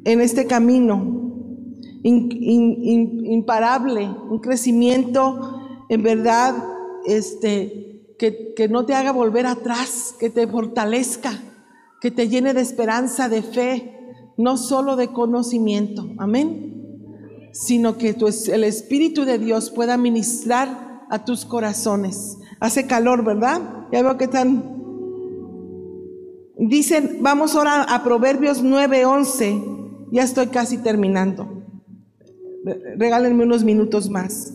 en este camino imparable, un crecimiento en verdad este, que, no te haga volver atrás, que te fortalezca, que te llene de esperanza, de fe, no solo de conocimiento, amén, sino que el Espíritu de Dios pueda ministrar a tus corazones. Hace calor, ¿verdad? Ya veo que están Dicen, vamos ahora a Proverbios 9:11. Ya estoy casi terminando. Regálenme unos minutos más.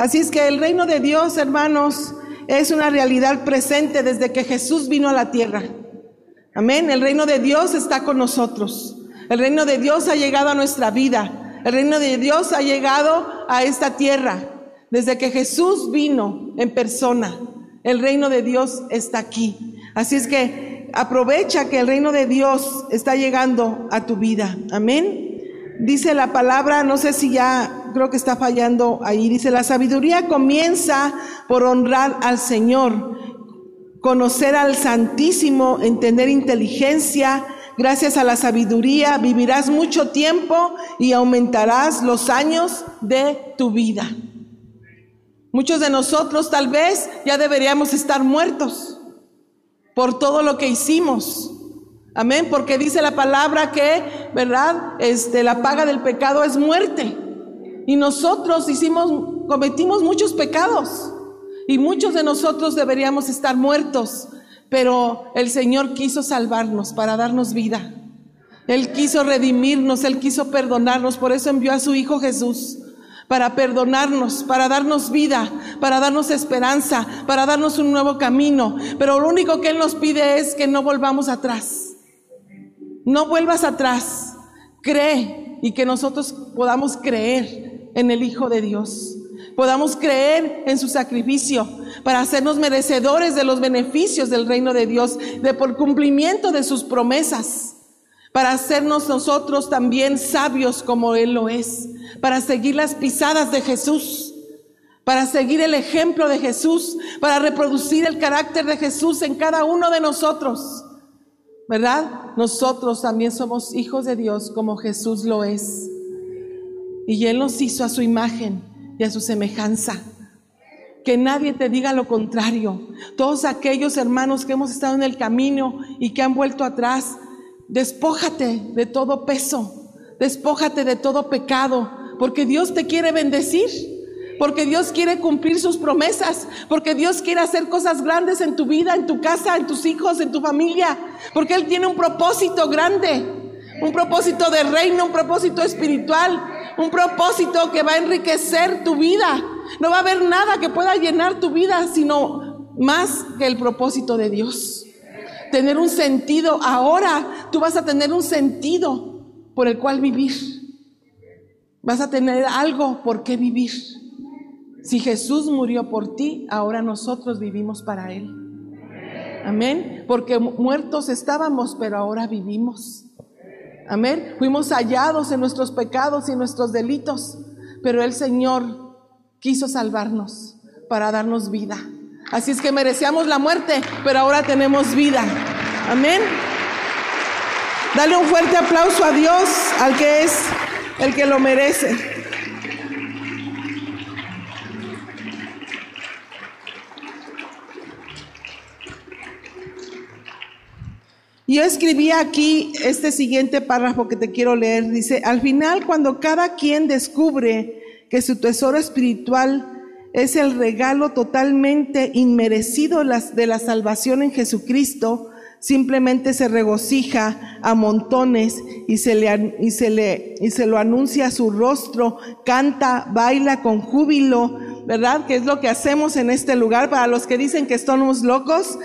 Así es que el reino de Dios, hermanos, es una realidad presente desde que Jesús vino a la tierra. Amén. El reino de Dios está con nosotros. El reino de Dios ha llegado a nuestra vida. El reino de Dios ha llegado a esta tierra. Desde que Jesús vino en persona, el reino de Dios está aquí. Así es que aprovecha que el reino de Dios está llegando a tu vida. Amén. Dice la palabra, no sé si ya creo que está fallando ahí, dice, la sabiduría comienza por honrar al Señor, conocer al Santísimo, entender inteligencia, Gracias a la sabiduría vivirás mucho tiempo y aumentarás los años de tu vida. Muchos de nosotros tal vez ya deberíamos estar muertos por todo lo que hicimos. Amén, porque dice la palabra que, ¿verdad? Este la paga del pecado es muerte. Y nosotros hicimos cometimos muchos pecados y muchos de nosotros deberíamos estar muertos pero el Señor quiso salvarnos para darnos vida. Él quiso redimirnos, Él quiso perdonarnos, por eso envió a su Hijo Jesús, para perdonarnos, para darnos vida, para darnos esperanza, para darnos un nuevo camino. Pero lo único que Él nos pide es que no volvamos atrás. No vuelvas atrás. Cree, y que nosotros podamos creer en el Hijo de Dios. Podamos creer en su sacrificio para hacernos merecedores de los beneficios del reino de Dios, de por cumplimiento de sus promesas, para hacernos nosotros también sabios como Él lo es, para seguir las pisadas de Jesús, para seguir el ejemplo de Jesús, para reproducir el carácter de Jesús en cada uno de nosotros. ¿Verdad? Nosotros también somos hijos de Dios como Jesús lo es. Y Él nos hizo a su imagen y a su semejanza. Que nadie te diga lo contrario. Todos aquellos hermanos que hemos estado en el camino y que han vuelto atrás, despójate de todo peso, despójate de todo pecado, porque Dios te quiere bendecir porque Dios quiere cumplir sus promesas, porque Dios quiere hacer cosas grandes en tu vida, en tu casa, en tus hijos, en tu familia, porque Él tiene un propósito grande, un propósito de reino, un propósito espiritual, un propósito que va a enriquecer tu vida. No va a haber nada que pueda llenar tu vida, sino más que el propósito de Dios. Tener un sentido, ahora tú vas a tener un sentido por el cual vivir. Vas a tener algo por qué vivir. Si Jesús murió por ti, ahora nosotros vivimos para Él. Amén. Porque muertos estábamos, pero ahora vivimos. Amén. Fuimos hallados en nuestros pecados y nuestros delitos, pero el Señor quiso salvarnos para darnos vida. Así es que merecíamos la muerte, pero ahora tenemos vida. Amén. Dale un fuerte aplauso a Dios, al que es el que lo merece. Yo escribí aquí este siguiente párrafo que te quiero leer. Dice, al final cuando cada quien descubre que su tesoro espiritual es el regalo totalmente inmerecido de la salvación en Jesucristo, simplemente se regocija a montones y se le, y se le, y se lo anuncia a su rostro, canta, baila con júbilo, ¿verdad? Que es lo que hacemos en este lugar para los que dicen que estamos locos.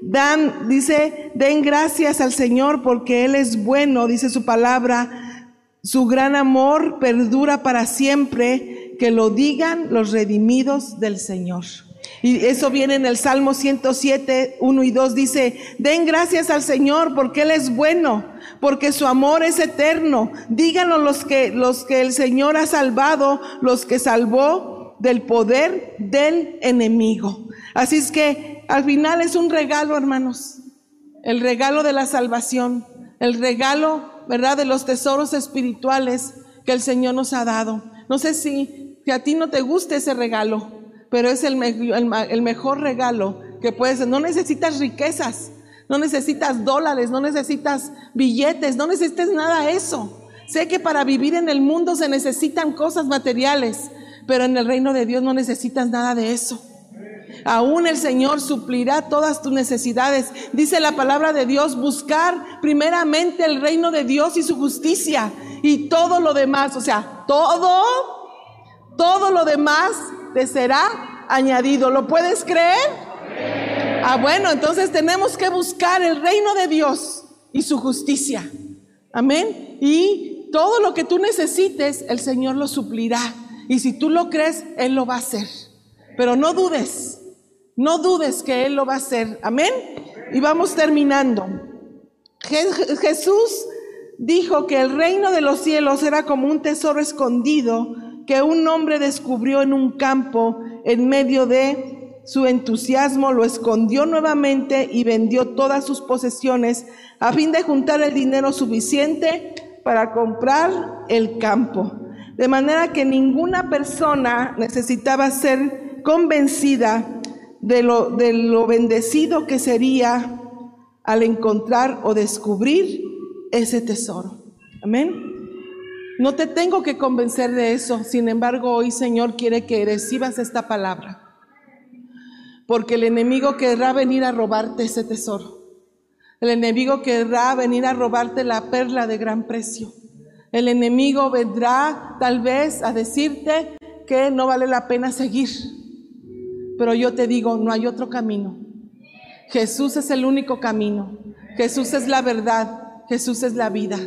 Dan, dice, den gracias al Señor porque Él es bueno, dice su palabra. Su gran amor perdura para siempre, que lo digan los redimidos del Señor. Y eso viene en el Salmo 107, 1 y 2, dice, den gracias al Señor porque Él es bueno, porque su amor es eterno. Díganlo los que, los que el Señor ha salvado, los que salvó del poder del enemigo. Así es que al final es un regalo, hermanos. El regalo de la salvación, el regalo, ¿verdad?, de los tesoros espirituales que el Señor nos ha dado. No sé si, si a ti no te gusta ese regalo, pero es el, el mejor regalo que puedes. No necesitas riquezas, no necesitas dólares, no necesitas billetes, no necesitas nada de eso. Sé que para vivir en el mundo se necesitan cosas materiales, pero en el reino de Dios no necesitas nada de eso. Aún el Señor suplirá todas tus necesidades. Dice la palabra de Dios, buscar primeramente el reino de Dios y su justicia y todo lo demás, o sea, todo, todo lo demás te será añadido. ¿Lo puedes creer? Ah, bueno, entonces tenemos que buscar el reino de Dios y su justicia. Amén. Y todo lo que tú necesites, el Señor lo suplirá. Y si tú lo crees, Él lo va a hacer. Pero no dudes, no dudes que Él lo va a hacer. Amén. Y vamos terminando. Jesús dijo que el reino de los cielos era como un tesoro escondido que un hombre descubrió en un campo en medio de su entusiasmo, lo escondió nuevamente y vendió todas sus posesiones a fin de juntar el dinero suficiente para comprar el campo. De manera que ninguna persona necesitaba ser convencida de lo, de lo bendecido que sería al encontrar o descubrir ese tesoro. Amén. No te tengo que convencer de eso, sin embargo hoy Señor quiere que recibas esta palabra, porque el enemigo querrá venir a robarte ese tesoro. El enemigo querrá venir a robarte la perla de gran precio. El enemigo vendrá tal vez a decirte que no vale la pena seguir, pero yo te digo, no hay otro camino. Jesús es el único camino. Jesús es la verdad. Jesús es la vida.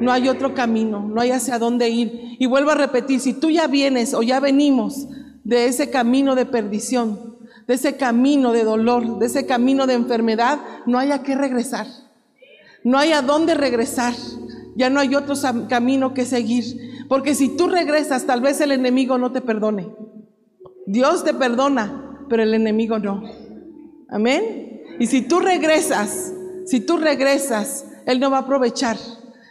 No hay otro camino, no hay hacia dónde ir. Y vuelvo a repetir, si tú ya vienes o ya venimos de ese camino de perdición, de ese camino de dolor, de ese camino de enfermedad, no hay a qué regresar. No hay a dónde regresar. Ya no hay otro camino que seguir. Porque si tú regresas, tal vez el enemigo no te perdone. Dios te perdona, pero el enemigo no. Amén. Y si tú regresas, si tú regresas, Él no va a aprovechar.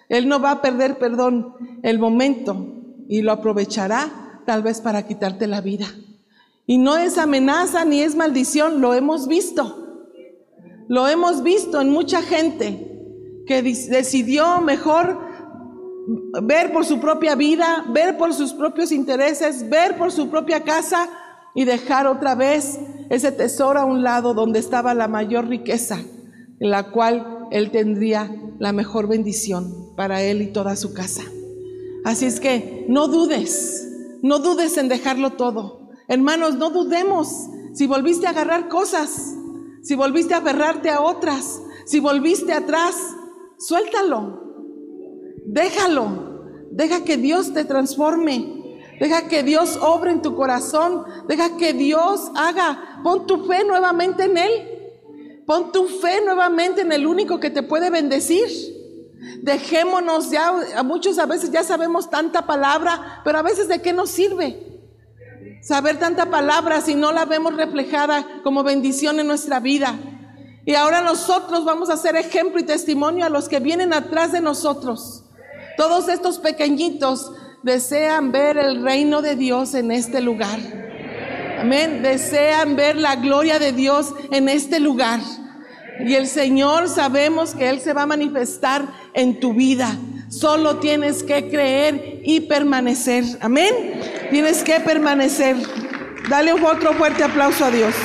Él no va a perder, perdón, el momento y lo aprovechará tal vez para quitarte la vida. Y no es amenaza ni es maldición, lo hemos visto. Lo hemos visto en mucha gente que decidió mejor ver por su propia vida, ver por sus propios intereses, ver por su propia casa y dejar otra vez ese tesoro a un lado donde estaba la mayor riqueza, en la cual él tendría la mejor bendición para él y toda su casa. Así es que no dudes, no dudes en dejarlo todo. Hermanos, no dudemos si volviste a agarrar cosas, si volviste a aferrarte a otras, si volviste atrás, suéltalo, déjalo, deja que Dios te transforme, deja que Dios obre en tu corazón, deja que Dios haga, pon tu fe nuevamente en Él, pon tu fe nuevamente en el único que te puede bendecir. Dejémonos ya, a muchos a veces ya sabemos tanta palabra, pero a veces de qué nos sirve saber tanta palabra si no la vemos reflejada como bendición en nuestra vida. Y ahora nosotros vamos a ser ejemplo y testimonio a los que vienen atrás de nosotros. Todos estos pequeñitos desean ver el reino de Dios en este lugar. Amén. Desean ver la gloria de Dios en este lugar. Y el Señor sabemos que Él se va a manifestar en tu vida. Solo tienes que creer y permanecer. Amén. Tienes que permanecer. Dale otro fuerte aplauso a Dios.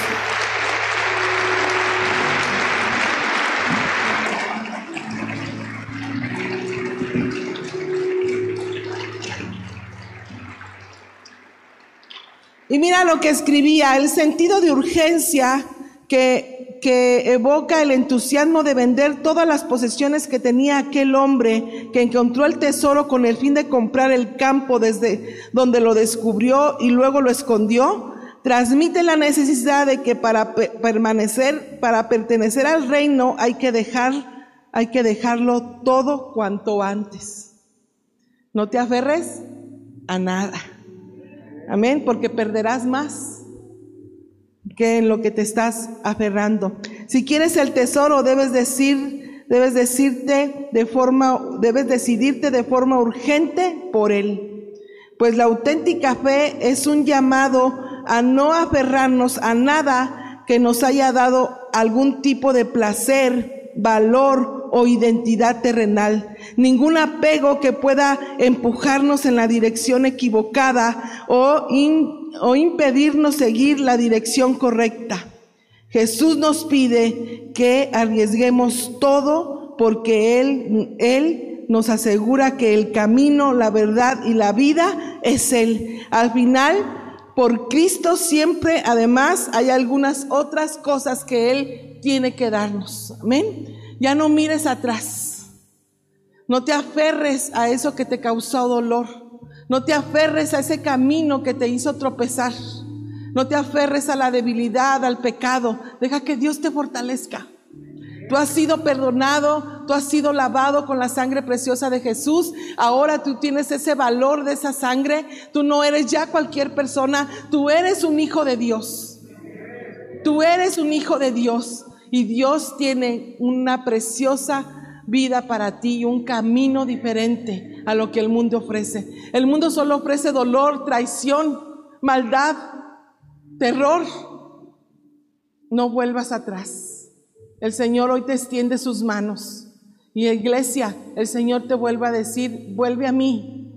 Mira lo que escribía, el sentido de urgencia que que evoca el entusiasmo de vender todas las posesiones que tenía aquel hombre que encontró el tesoro con el fin de comprar el campo desde donde lo descubrió y luego lo escondió, transmite la necesidad de que para permanecer, para pertenecer al reino hay que dejar, hay que dejarlo todo cuanto antes. No te aferres a nada. Amén, porque perderás más que en lo que te estás aferrando. Si quieres el tesoro, debes decir, debes decirte de forma, debes decidirte de forma urgente por él. Pues la auténtica fe es un llamado a no aferrarnos a nada que nos haya dado algún tipo de placer, valor o identidad terrenal. Ningún apego que pueda empujarnos en la dirección equivocada o o impedirnos seguir la dirección correcta. Jesús nos pide que arriesguemos todo porque Él, Él nos asegura que el camino, la verdad y la vida es Él. Al final, por Cristo siempre, además, hay algunas otras cosas que Él tiene que darnos. Amén. Ya no mires atrás. No te aferres a eso que te causó dolor. No te aferres a ese camino que te hizo tropezar. No te aferres a la debilidad, al pecado. Deja que Dios te fortalezca. Tú has sido perdonado, tú has sido lavado con la sangre preciosa de Jesús. Ahora tú tienes ese valor de esa sangre. Tú no eres ya cualquier persona, tú eres un hijo de Dios. Tú eres un hijo de Dios y Dios tiene una preciosa vida para ti, un camino diferente a lo que el mundo ofrece. El mundo solo ofrece dolor, traición, maldad, terror. No vuelvas atrás. El Señor hoy te extiende sus manos. Y iglesia, el Señor te vuelve a decir, vuelve a mí.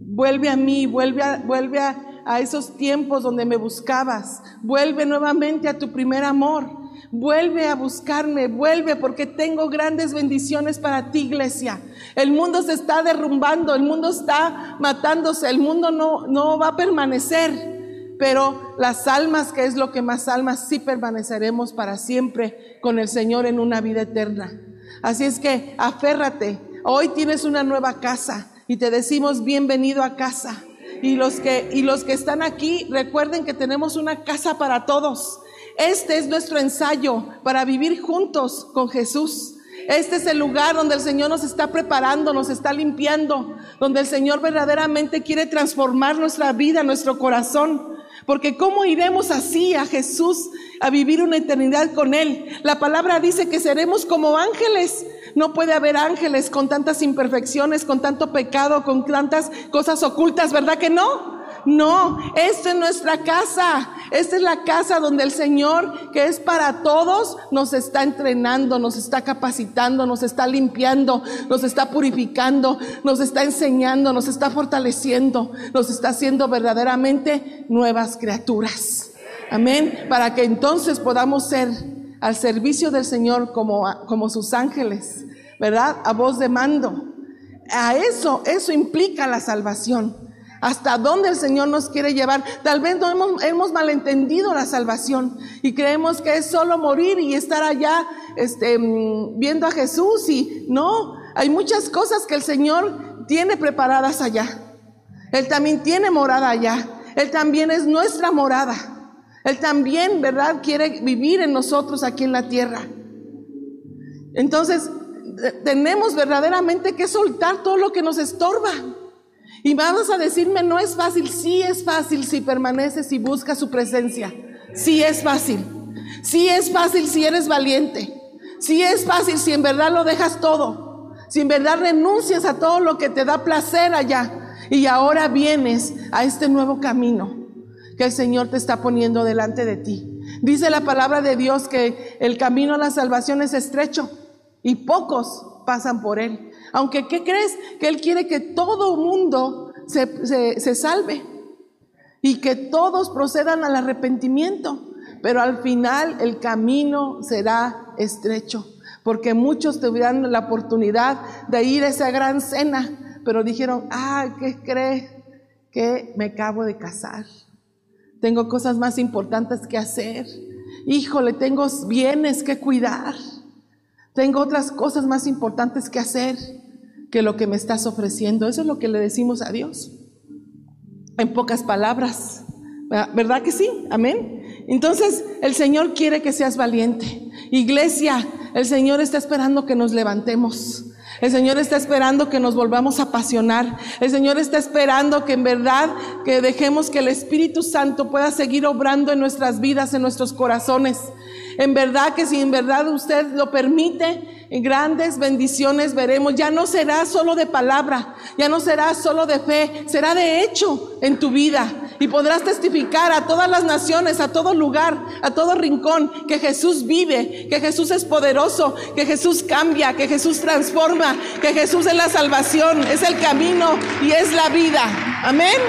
Vuelve a mí, vuelve a, vuelve a, a esos tiempos donde me buscabas. Vuelve nuevamente a tu primer amor. Vuelve a buscarme, vuelve porque tengo grandes bendiciones para ti, iglesia. El mundo se está derrumbando, el mundo está matándose, el mundo no, no va a permanecer, pero las almas, que es lo que más almas, sí permaneceremos para siempre con el Señor en una vida eterna. Así es que aférrate, Hoy tienes una nueva casa y te decimos bienvenido a casa. Y los que, y los que están aquí, recuerden que tenemos una casa para todos. Este es nuestro ensayo para vivir juntos con Jesús. Este es el lugar donde el Señor nos está preparando, nos está limpiando, donde el Señor verdaderamente quiere transformar nuestra vida, nuestro corazón. Porque ¿cómo iremos así a Jesús a vivir una eternidad con Él? La palabra dice que seremos como ángeles. No puede haber ángeles con tantas imperfecciones, con tanto pecado, con tantas cosas ocultas, ¿verdad que no? No, esta es nuestra casa. Esta es la casa donde el Señor, que es para todos, nos está entrenando, nos está capacitando, nos está limpiando, nos está purificando, nos está enseñando, nos está fortaleciendo, nos está haciendo verdaderamente nuevas criaturas. Amén. Para que entonces podamos ser al servicio del Señor como, como sus ángeles, ¿verdad? A voz de mando. A eso, eso implica la salvación hasta dónde el Señor nos quiere llevar. Tal vez no hemos, hemos malentendido la salvación y creemos que es solo morir y estar allá este, mm, viendo a Jesús y no, hay muchas cosas que el Señor tiene preparadas allá. Él también tiene morada allá. Él también es nuestra morada. Él también, ¿verdad? Quiere vivir en nosotros aquí en la tierra. Entonces, tenemos verdaderamente que soltar todo lo que nos estorba. Y vamos a decirme, no es fácil, sí es fácil si permaneces y buscas su presencia. Sí es fácil. Sí es fácil si eres valiente. Sí es fácil si en verdad lo dejas todo. Si en verdad renuncias a todo lo que te da placer allá. Y ahora vienes a este nuevo camino que el Señor te está poniendo delante de ti. Dice la palabra de Dios que el camino a la salvación es estrecho y pocos pasan por él. Aunque, ¿qué crees? Que Él quiere que todo mundo se, se salve y que todos procedan al arrepentimiento. Pero al final el camino será estrecho, porque muchos tuvieron la oportunidad de ir a esa gran cena, pero dijeron, ah, ¿qué crees? Que me acabo de casar. Tengo cosas más importantes que hacer. Híjole, tengo bienes que cuidar. Tengo otras cosas más importantes que hacer que lo que me estás ofreciendo. Eso es lo que le decimos a Dios. En pocas palabras. ¿Verdad que sí? Amén. Entonces, el Señor quiere que seas valiente. Iglesia, el Señor está esperando que nos levantemos. El Señor está esperando que nos volvamos a apasionar. El Señor está esperando que en verdad que dejemos que el Espíritu Santo pueda seguir obrando en nuestras vidas, en nuestros corazones. En verdad que si en verdad usted lo permite, grandes bendiciones veremos. Ya no será solo de palabra, ya no será solo de fe, será de hecho en tu vida. Y podrás testificar a todas las naciones, a todo lugar, a todo rincón, que Jesús vive, que Jesús es poderoso, que Jesús cambia, que Jesús transforma, que Jesús es la salvación, es el camino y es la vida. Amén.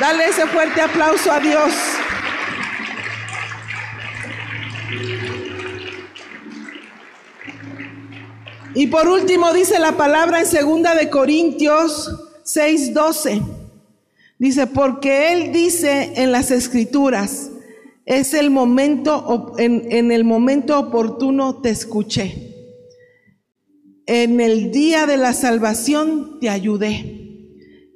Dale ese fuerte aplauso a Dios. Y por último dice la palabra en segunda de Corintios 6:12. Dice, porque él dice en las escrituras, es el momento, en, en el momento oportuno te escuché. En el día de la salvación te ayudé.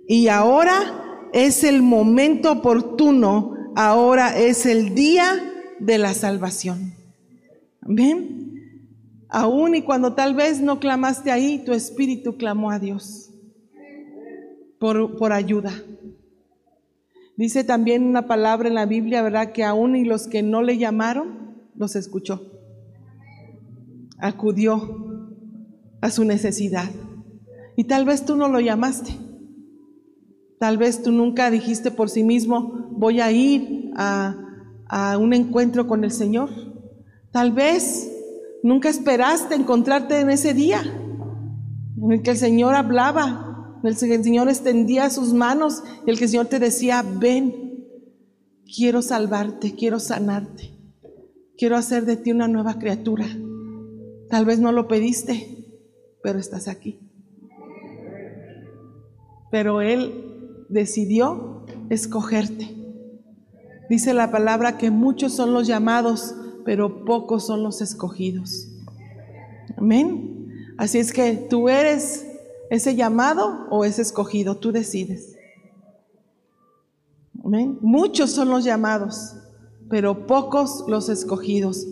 Y ahora es el momento oportuno, ahora es el día de la salvación. Amén. Aún y cuando tal vez no clamaste ahí, tu espíritu clamó a Dios por, por ayuda. Dice también una palabra en la Biblia, ¿verdad? Que aún y los que no le llamaron, los escuchó. Acudió a su necesidad. Y tal vez tú no lo llamaste. Tal vez tú nunca dijiste por sí mismo, voy a ir a, a un encuentro con el Señor. Tal vez Nunca esperaste encontrarte en ese día en el que el Señor hablaba, en el que el Señor extendía sus manos y el que el Señor te decía, ven, quiero salvarte, quiero sanarte, quiero hacer de ti una nueva criatura. Tal vez no lo pediste, pero estás aquí. Pero Él decidió escogerte. Dice la palabra que muchos son los llamados, pero pocos son los escogidos. Amén. Así es que tú eres ese llamado o ese escogido, tú decides. Muchos son los llamados, pero pocos los escogidos.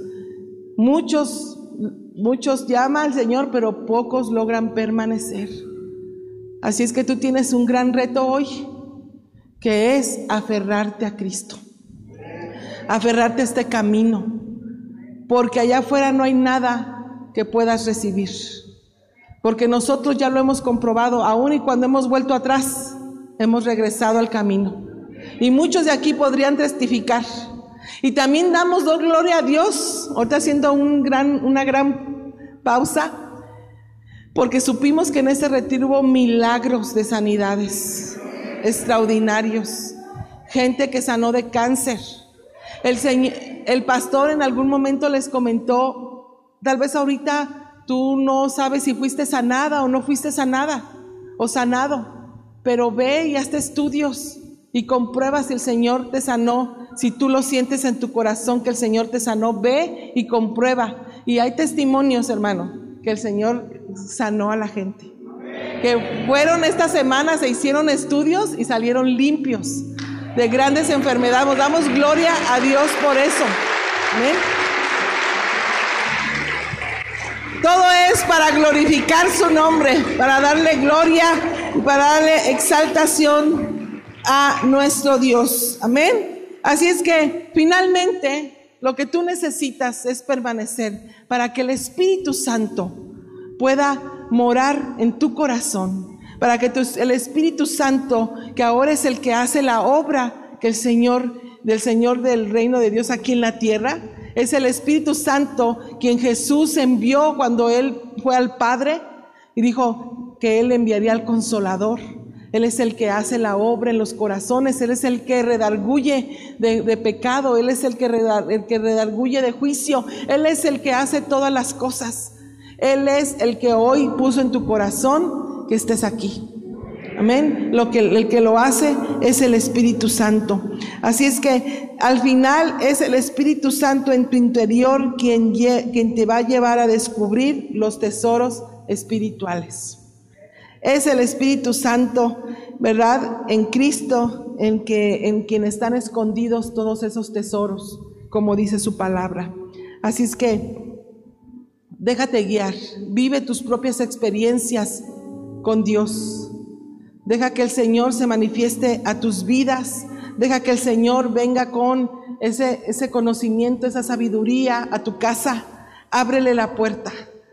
Muchos, muchos llaman al Señor, pero pocos logran permanecer. Así es que tú tienes un gran reto hoy, que es aferrarte a Cristo, aferrarte a este camino, porque allá afuera no hay nada que puedas recibir, porque nosotros ya lo hemos comprobado, aún y cuando hemos vuelto atrás, hemos regresado al camino. Y muchos de aquí podrían testificar. Y también damos gloria a Dios, ahorita haciendo una gran pausa, porque supimos que en ese retiro hubo milagros de sanidades extraordinarios, gente que sanó de cáncer. El, el pastor en algún momento les comentó, tal vez ahorita tú no sabes si fuiste sanada o no fuiste sanada o sanado, pero ve y hazte estudios y comprueba si el Señor te sanó, si tú lo sientes en tu corazón que el Señor te sanó, ve y comprueba. Y hay testimonios, hermano, que el Señor sanó a la gente. Que fueron esta semana, se hicieron estudios y salieron limpios de grandes enfermedades. Damos gloria a Dios por eso. Todo es para glorificar su nombre, para darle gloria y para darle exaltación a nuestro Dios. Amén. Así es que finalmente lo que tú necesitas es permanecer para que el Espíritu Santo pueda morar en tu corazón, para que el Espíritu Santo, que ahora es el que hace la obra que el Señor, del Señor del reino de Dios aquí en la tierra, es el Espíritu Santo quien Jesús envió cuando Él fue al Padre y dijo que Él enviaría al consolador él es el que hace la obra en los corazones, Él es el que redarguye de, pecado, Él es el que, el que redarguye de juicio, Él es el que hace todas las cosas. Él es el que hoy puso en tu corazón que estés aquí. Amén. Lo que, el que lo hace es el Espíritu Santo. Así es que al final es el Espíritu Santo en tu interior quien, quien te va a llevar a descubrir los tesoros espirituales. Es el Espíritu Santo, ¿verdad? En Cristo, en, que, en quien están escondidos todos esos tesoros, como dice su palabra. Así es que déjate guiar, vive tus propias experiencias con Dios. Deja que el Señor se manifieste a tus vidas. Deja que el Señor venga con ese, ese conocimiento, esa sabiduría a tu casa. Ábrele la puerta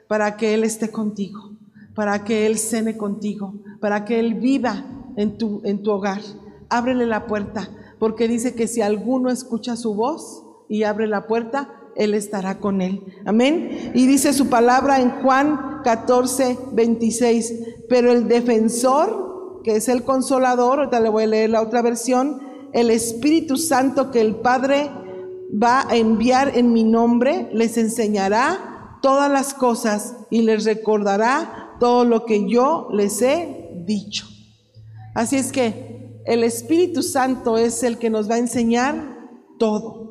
para que Él esté contigo para que Él cene contigo, para que Él viva en tu, en tu hogar. Ábrele la puerta, porque dice que si alguno escucha su voz y abre la puerta, Él estará con él. Amén. Y dice su palabra en Juan 14, 26, pero el defensor, que es el consolador, ahorita le voy a leer la otra versión, el Espíritu Santo que el Padre va a enviar en mi nombre, les enseñará todas las cosas y les recordará todo lo que yo les he dicho. Así es que el Espíritu Santo es el que nos va a enseñar todo.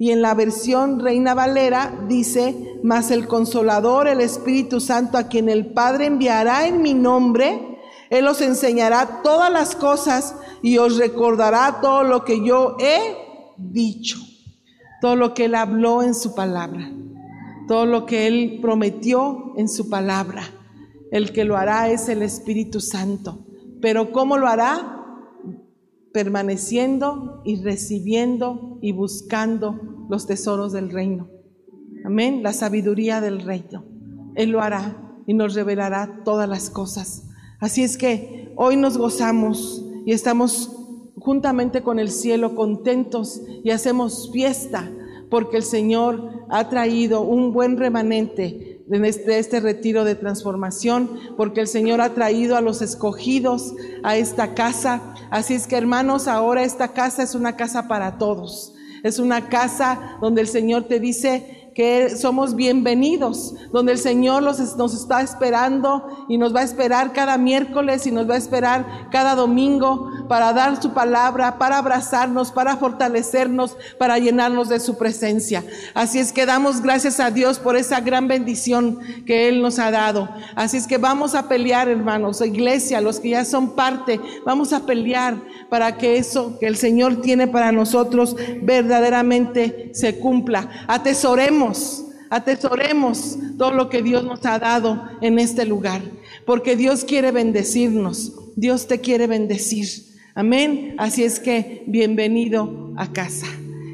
Y en la versión Reina Valera dice, mas el consolador, el Espíritu Santo, a quien el Padre enviará en mi nombre, Él os enseñará todas las cosas y os recordará todo lo que yo he dicho, todo lo que Él habló en su palabra, todo lo que Él prometió en su palabra. El que lo hará es el Espíritu Santo. Pero ¿cómo lo hará? Permaneciendo y recibiendo y buscando los tesoros del reino. Amén. La sabiduría del reino. Él lo hará y nos revelará todas las cosas. Así es que hoy nos gozamos y estamos juntamente con el cielo contentos y hacemos fiesta porque el Señor ha traído un buen remanente de este, este, retiro de transformación, porque el Señor ha traído a los escogidos a esta casa. Así es que hermanos, ahora esta casa es una casa para todos. Es una casa donde el Señor te dice que somos bienvenidos, donde el Señor nos está esperando y nos va a esperar cada miércoles y nos va a esperar cada domingo para dar su palabra, para abrazarnos, para fortalecernos, para llenarnos de su presencia. Así es que damos gracias a Dios por esa gran bendición que Él nos ha dado. Así es que vamos a pelear, hermanos, iglesia, los que ya son parte, vamos a pelear para que eso que el Señor tiene para nosotros verdaderamente se cumpla. Atesoremos atesoremos todo lo que Dios nos ha dado en este lugar, porque Dios quiere bendecirnos, Dios te quiere bendecir. Amén. Así es que bienvenido a casa.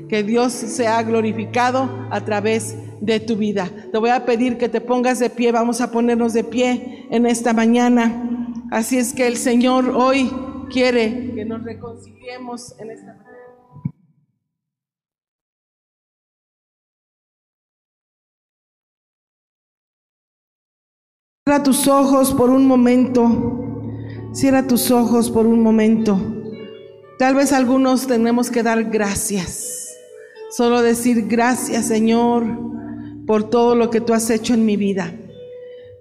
Que Dios sea glorificado a través de tu vida. Te voy a pedir que te pongas de pie, vamos a ponernos de pie en esta mañana. Así es que el Señor hoy quiere que nos reconciliemos en esta mañana. Cierra tus ojos por un momento. Cierra tus ojos por un momento. Tal vez algunos tenemos que dar gracias. Solo decir gracias Señor por todo lo que tú has hecho en mi vida.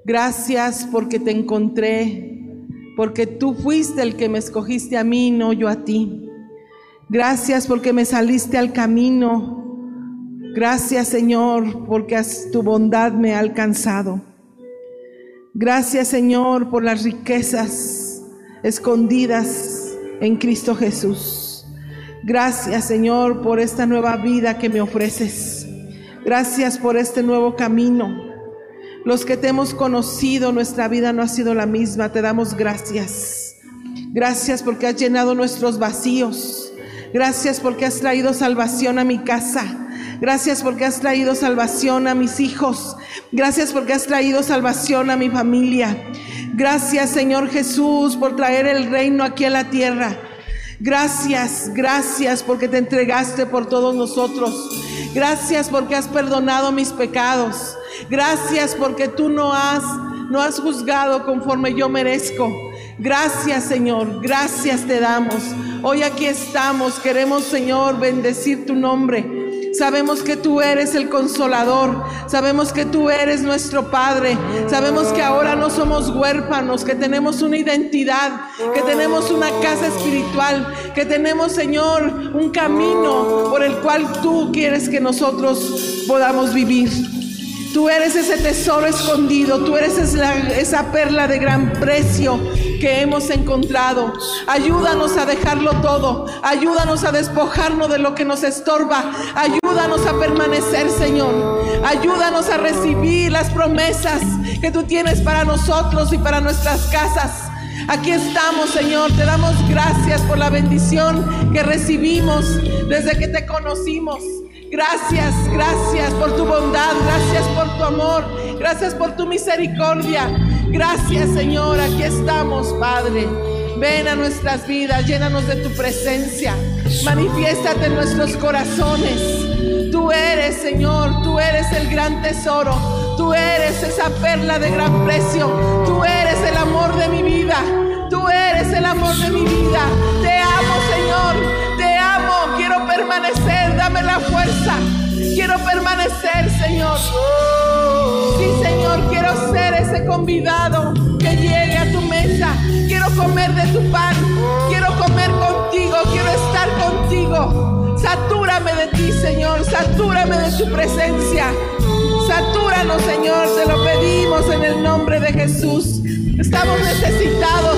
Gracias porque te encontré, porque tú fuiste el que me escogiste a mí, no yo a ti. Gracias porque me saliste al camino. Gracias Señor porque tu bondad me ha alcanzado. Gracias Señor por las riquezas escondidas en Cristo Jesús. Gracias Señor por esta nueva vida que me ofreces. Gracias por este nuevo camino. Los que te hemos conocido, nuestra vida no ha sido la misma. Te damos gracias. Gracias porque has llenado nuestros vacíos. Gracias porque has traído salvación a mi casa. Gracias porque has traído salvación a mis hijos. Gracias porque has traído salvación a mi familia. Gracias Señor Jesús por traer el reino aquí a la tierra. Gracias, gracias porque te entregaste por todos nosotros. Gracias porque has perdonado mis pecados. Gracias porque tú no has no has juzgado conforme yo merezco. Gracias, Señor. Gracias te damos. Hoy aquí estamos. Queremos, Señor, bendecir tu nombre. Sabemos que tú eres el consolador. Sabemos que tú eres nuestro Padre. Sabemos que ahora no somos huérfanos, que tenemos una identidad, que tenemos una casa espiritual, que tenemos, Señor, un camino por el cual tú quieres que nosotros podamos vivir. Tú eres ese tesoro escondido, tú eres esa, perla de gran precio que hemos encontrado. Ayúdanos a dejarlo todo, ayúdanos a despojarnos de lo que nos estorba, ayúdanos a permanecer, Señor. Ayúdanos a recibir las promesas que tú tienes para nosotros y para nuestras casas. Aquí estamos, Señor. Te damos gracias por la bendición que recibimos desde que te conocimos. Gracias, gracias por tu bondad, gracias por tu amor, gracias por tu misericordia. Gracias Señor, aquí estamos Padre. Ven a nuestras vidas, llénanos de tu presencia, manifiéstate en nuestros corazones. Tú eres Señor, tú eres el gran tesoro, tú eres esa perla de gran precio, tú eres el amor de mi vida, tú eres el amor de mi vida. Te amo Señor, quiero permanecer, la fuerza. Quiero permanecer, Señor. Sí, Señor, quiero ser ese convidado que llegue a tu mesa. Quiero comer de tu pan. Quiero comer contigo. Quiero estar contigo. Satúrame de ti, Señor. Satúrame de tu presencia. Satúranos, Señor. Te lo pedimos en el nombre de Jesús. Estamos necesitados.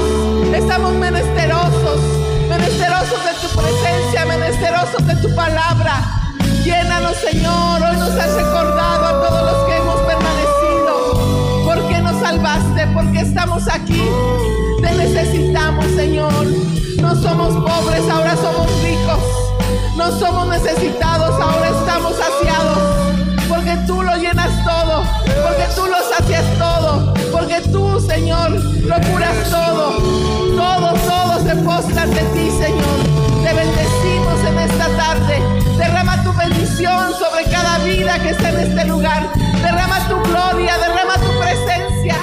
Estamos menesterosos menesterosos de tu presencia, menesterosos de tu palabra. Llénanos, Señor. Hoy nos has recordado a todos los que hemos permanecido. Porque nos salvaste, porque estamos aquí. Te necesitamos, Señor. No somos pobres, ahora somos ricos. No somos necesitados, ahora estamos saciados porque tú lo llenas todo, porque tú lo sacias todo, porque tú, Señor, lo curas todo. Todo, se postra ante ti, Señor. Te bendecimos en esta tarde. Derrama tu bendición sobre cada vida que está en este lugar. Derrama tu gloria, derrama tu presencia.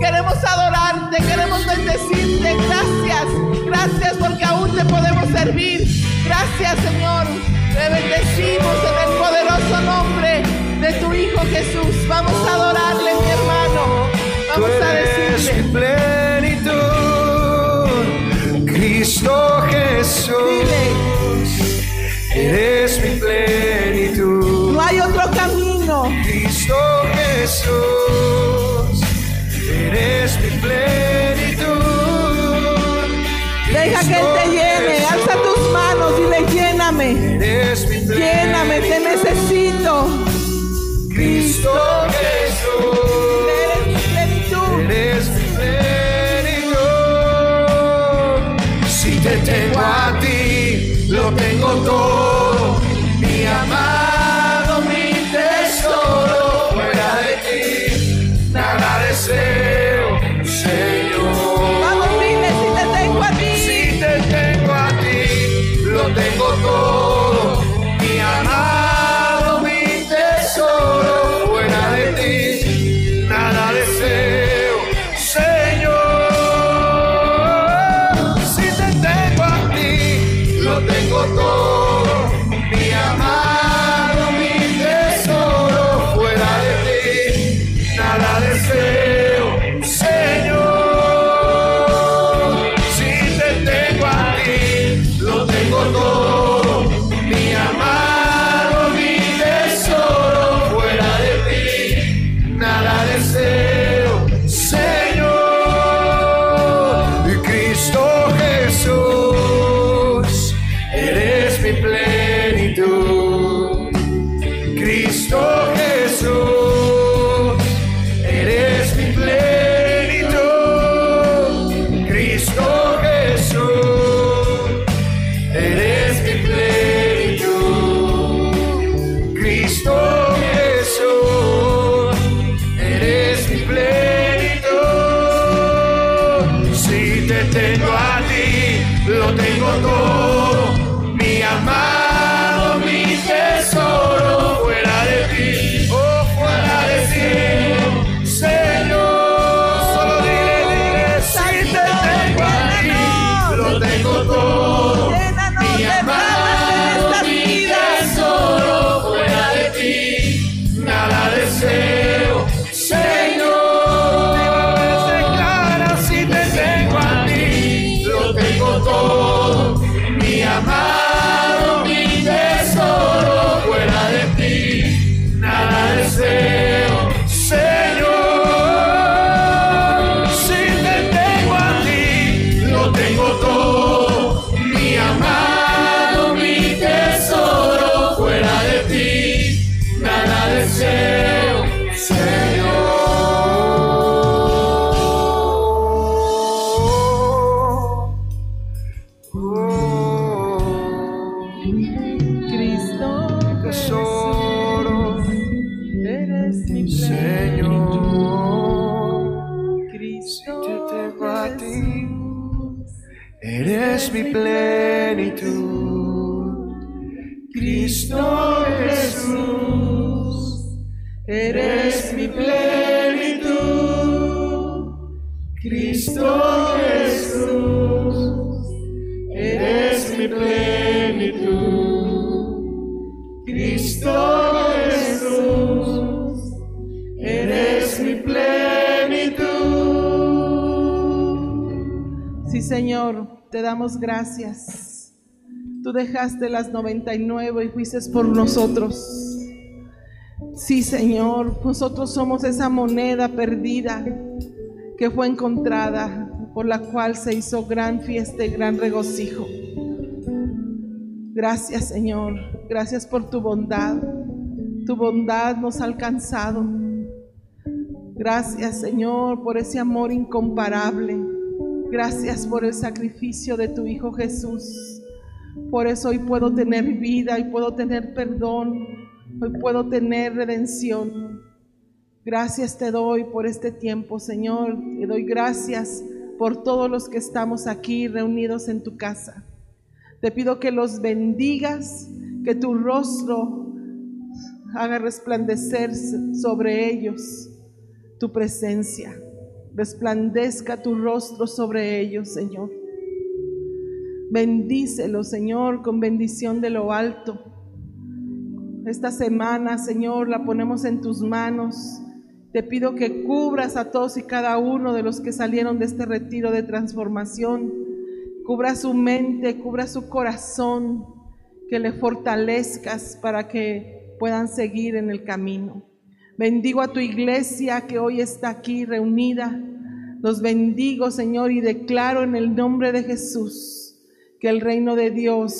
Queremos adorarte, queremos bendecirte. Gracias, gracias porque aún te podemos servir. Gracias, Señor. Te bendecimos en el poderoso nombre de tu Hijo Jesús. Vamos a adorarle, mi hermano. Vamos a decirle. Cristo Jesús, eres mi plenitud. No hay otro camino. Cristo Jesús, eres mi plenitud. Deja que Él te llene, alza tus manos y le lléname. Lléname, te necesito. Cristo Jesús. Damos gracias. Tú dejaste las 99 y fuiste por nosotros. Sí, Señor, nosotros somos esa moneda perdida que fue encontrada, por la cual se hizo gran fiesta y gran regocijo. Gracias, Señor. Gracias por tu bondad. Tu bondad nos ha alcanzado. Gracias, Señor, por ese amor incomparable. Gracias por el sacrificio de tu Hijo Jesús. Por eso hoy puedo tener vida y puedo tener perdón. Hoy puedo tener redención. Gracias te doy por este tiempo, Señor. Te doy gracias por todos los que estamos aquí reunidos en tu casa. Te pido que los bendigas, que tu rostro haga resplandecer sobre ellos tu presencia. Resplandezca tu rostro sobre ellos, Señor. Bendícelos, Señor, con bendición de lo alto. Esta semana, Señor, la ponemos en tus manos. Te pido que cubras a todos y cada uno de los que salieron de este retiro de transformación. Cubra su mente, cubra su corazón, que le fortalezcas para que puedan seguir en el camino. Bendigo a tu iglesia que hoy está aquí reunida. Los bendigo, Señor, y declaro en el nombre de Jesús que el reino de Dios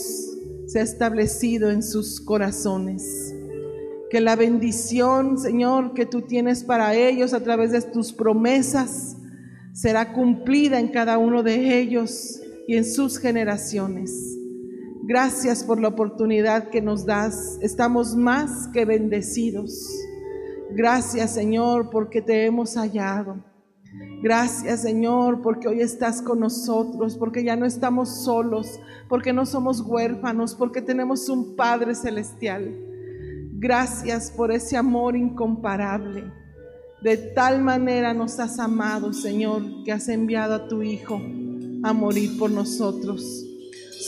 se ha establecido en sus corazones. Que la bendición, Señor, que tú tienes para ellos a través de tus promesas será cumplida en cada uno de ellos y en sus generaciones. Gracias por la oportunidad que nos das. Estamos más que bendecidos. Gracias Señor porque te hemos hallado. Gracias Señor porque hoy estás con nosotros, porque ya no estamos solos, porque no somos huérfanos, porque tenemos un Padre celestial. Gracias por ese amor incomparable. De tal manera nos has amado, Señor, que has enviado a tu Hijo a morir por nosotros.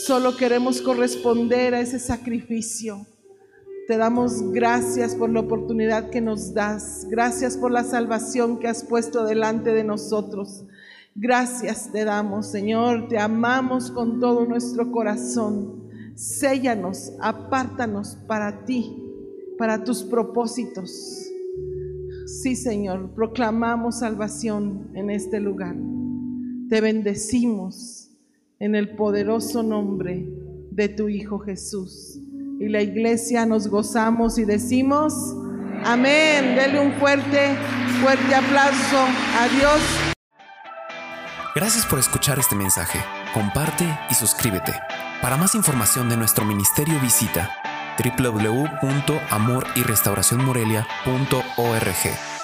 Solo queremos corresponder a ese sacrificio. Te damos gracias por la oportunidad que nos das. Gracias por la salvación que has puesto delante de nosotros. Gracias te damos, Señor. Te amamos con todo nuestro corazón. Séllanos, apártanos para ti, para tus propósitos. Sí, Señor, proclamamos salvación en este lugar. Te bendecimos en el poderoso nombre de tu Hijo Jesús. Y la iglesia nos gozamos y decimos, amén. Dele un fuerte, fuerte aplauso a Dios. Gracias por escuchar este mensaje. Comparte y suscríbete. Para más información de nuestro ministerio visita www.amoryrestauracionmorelia.org.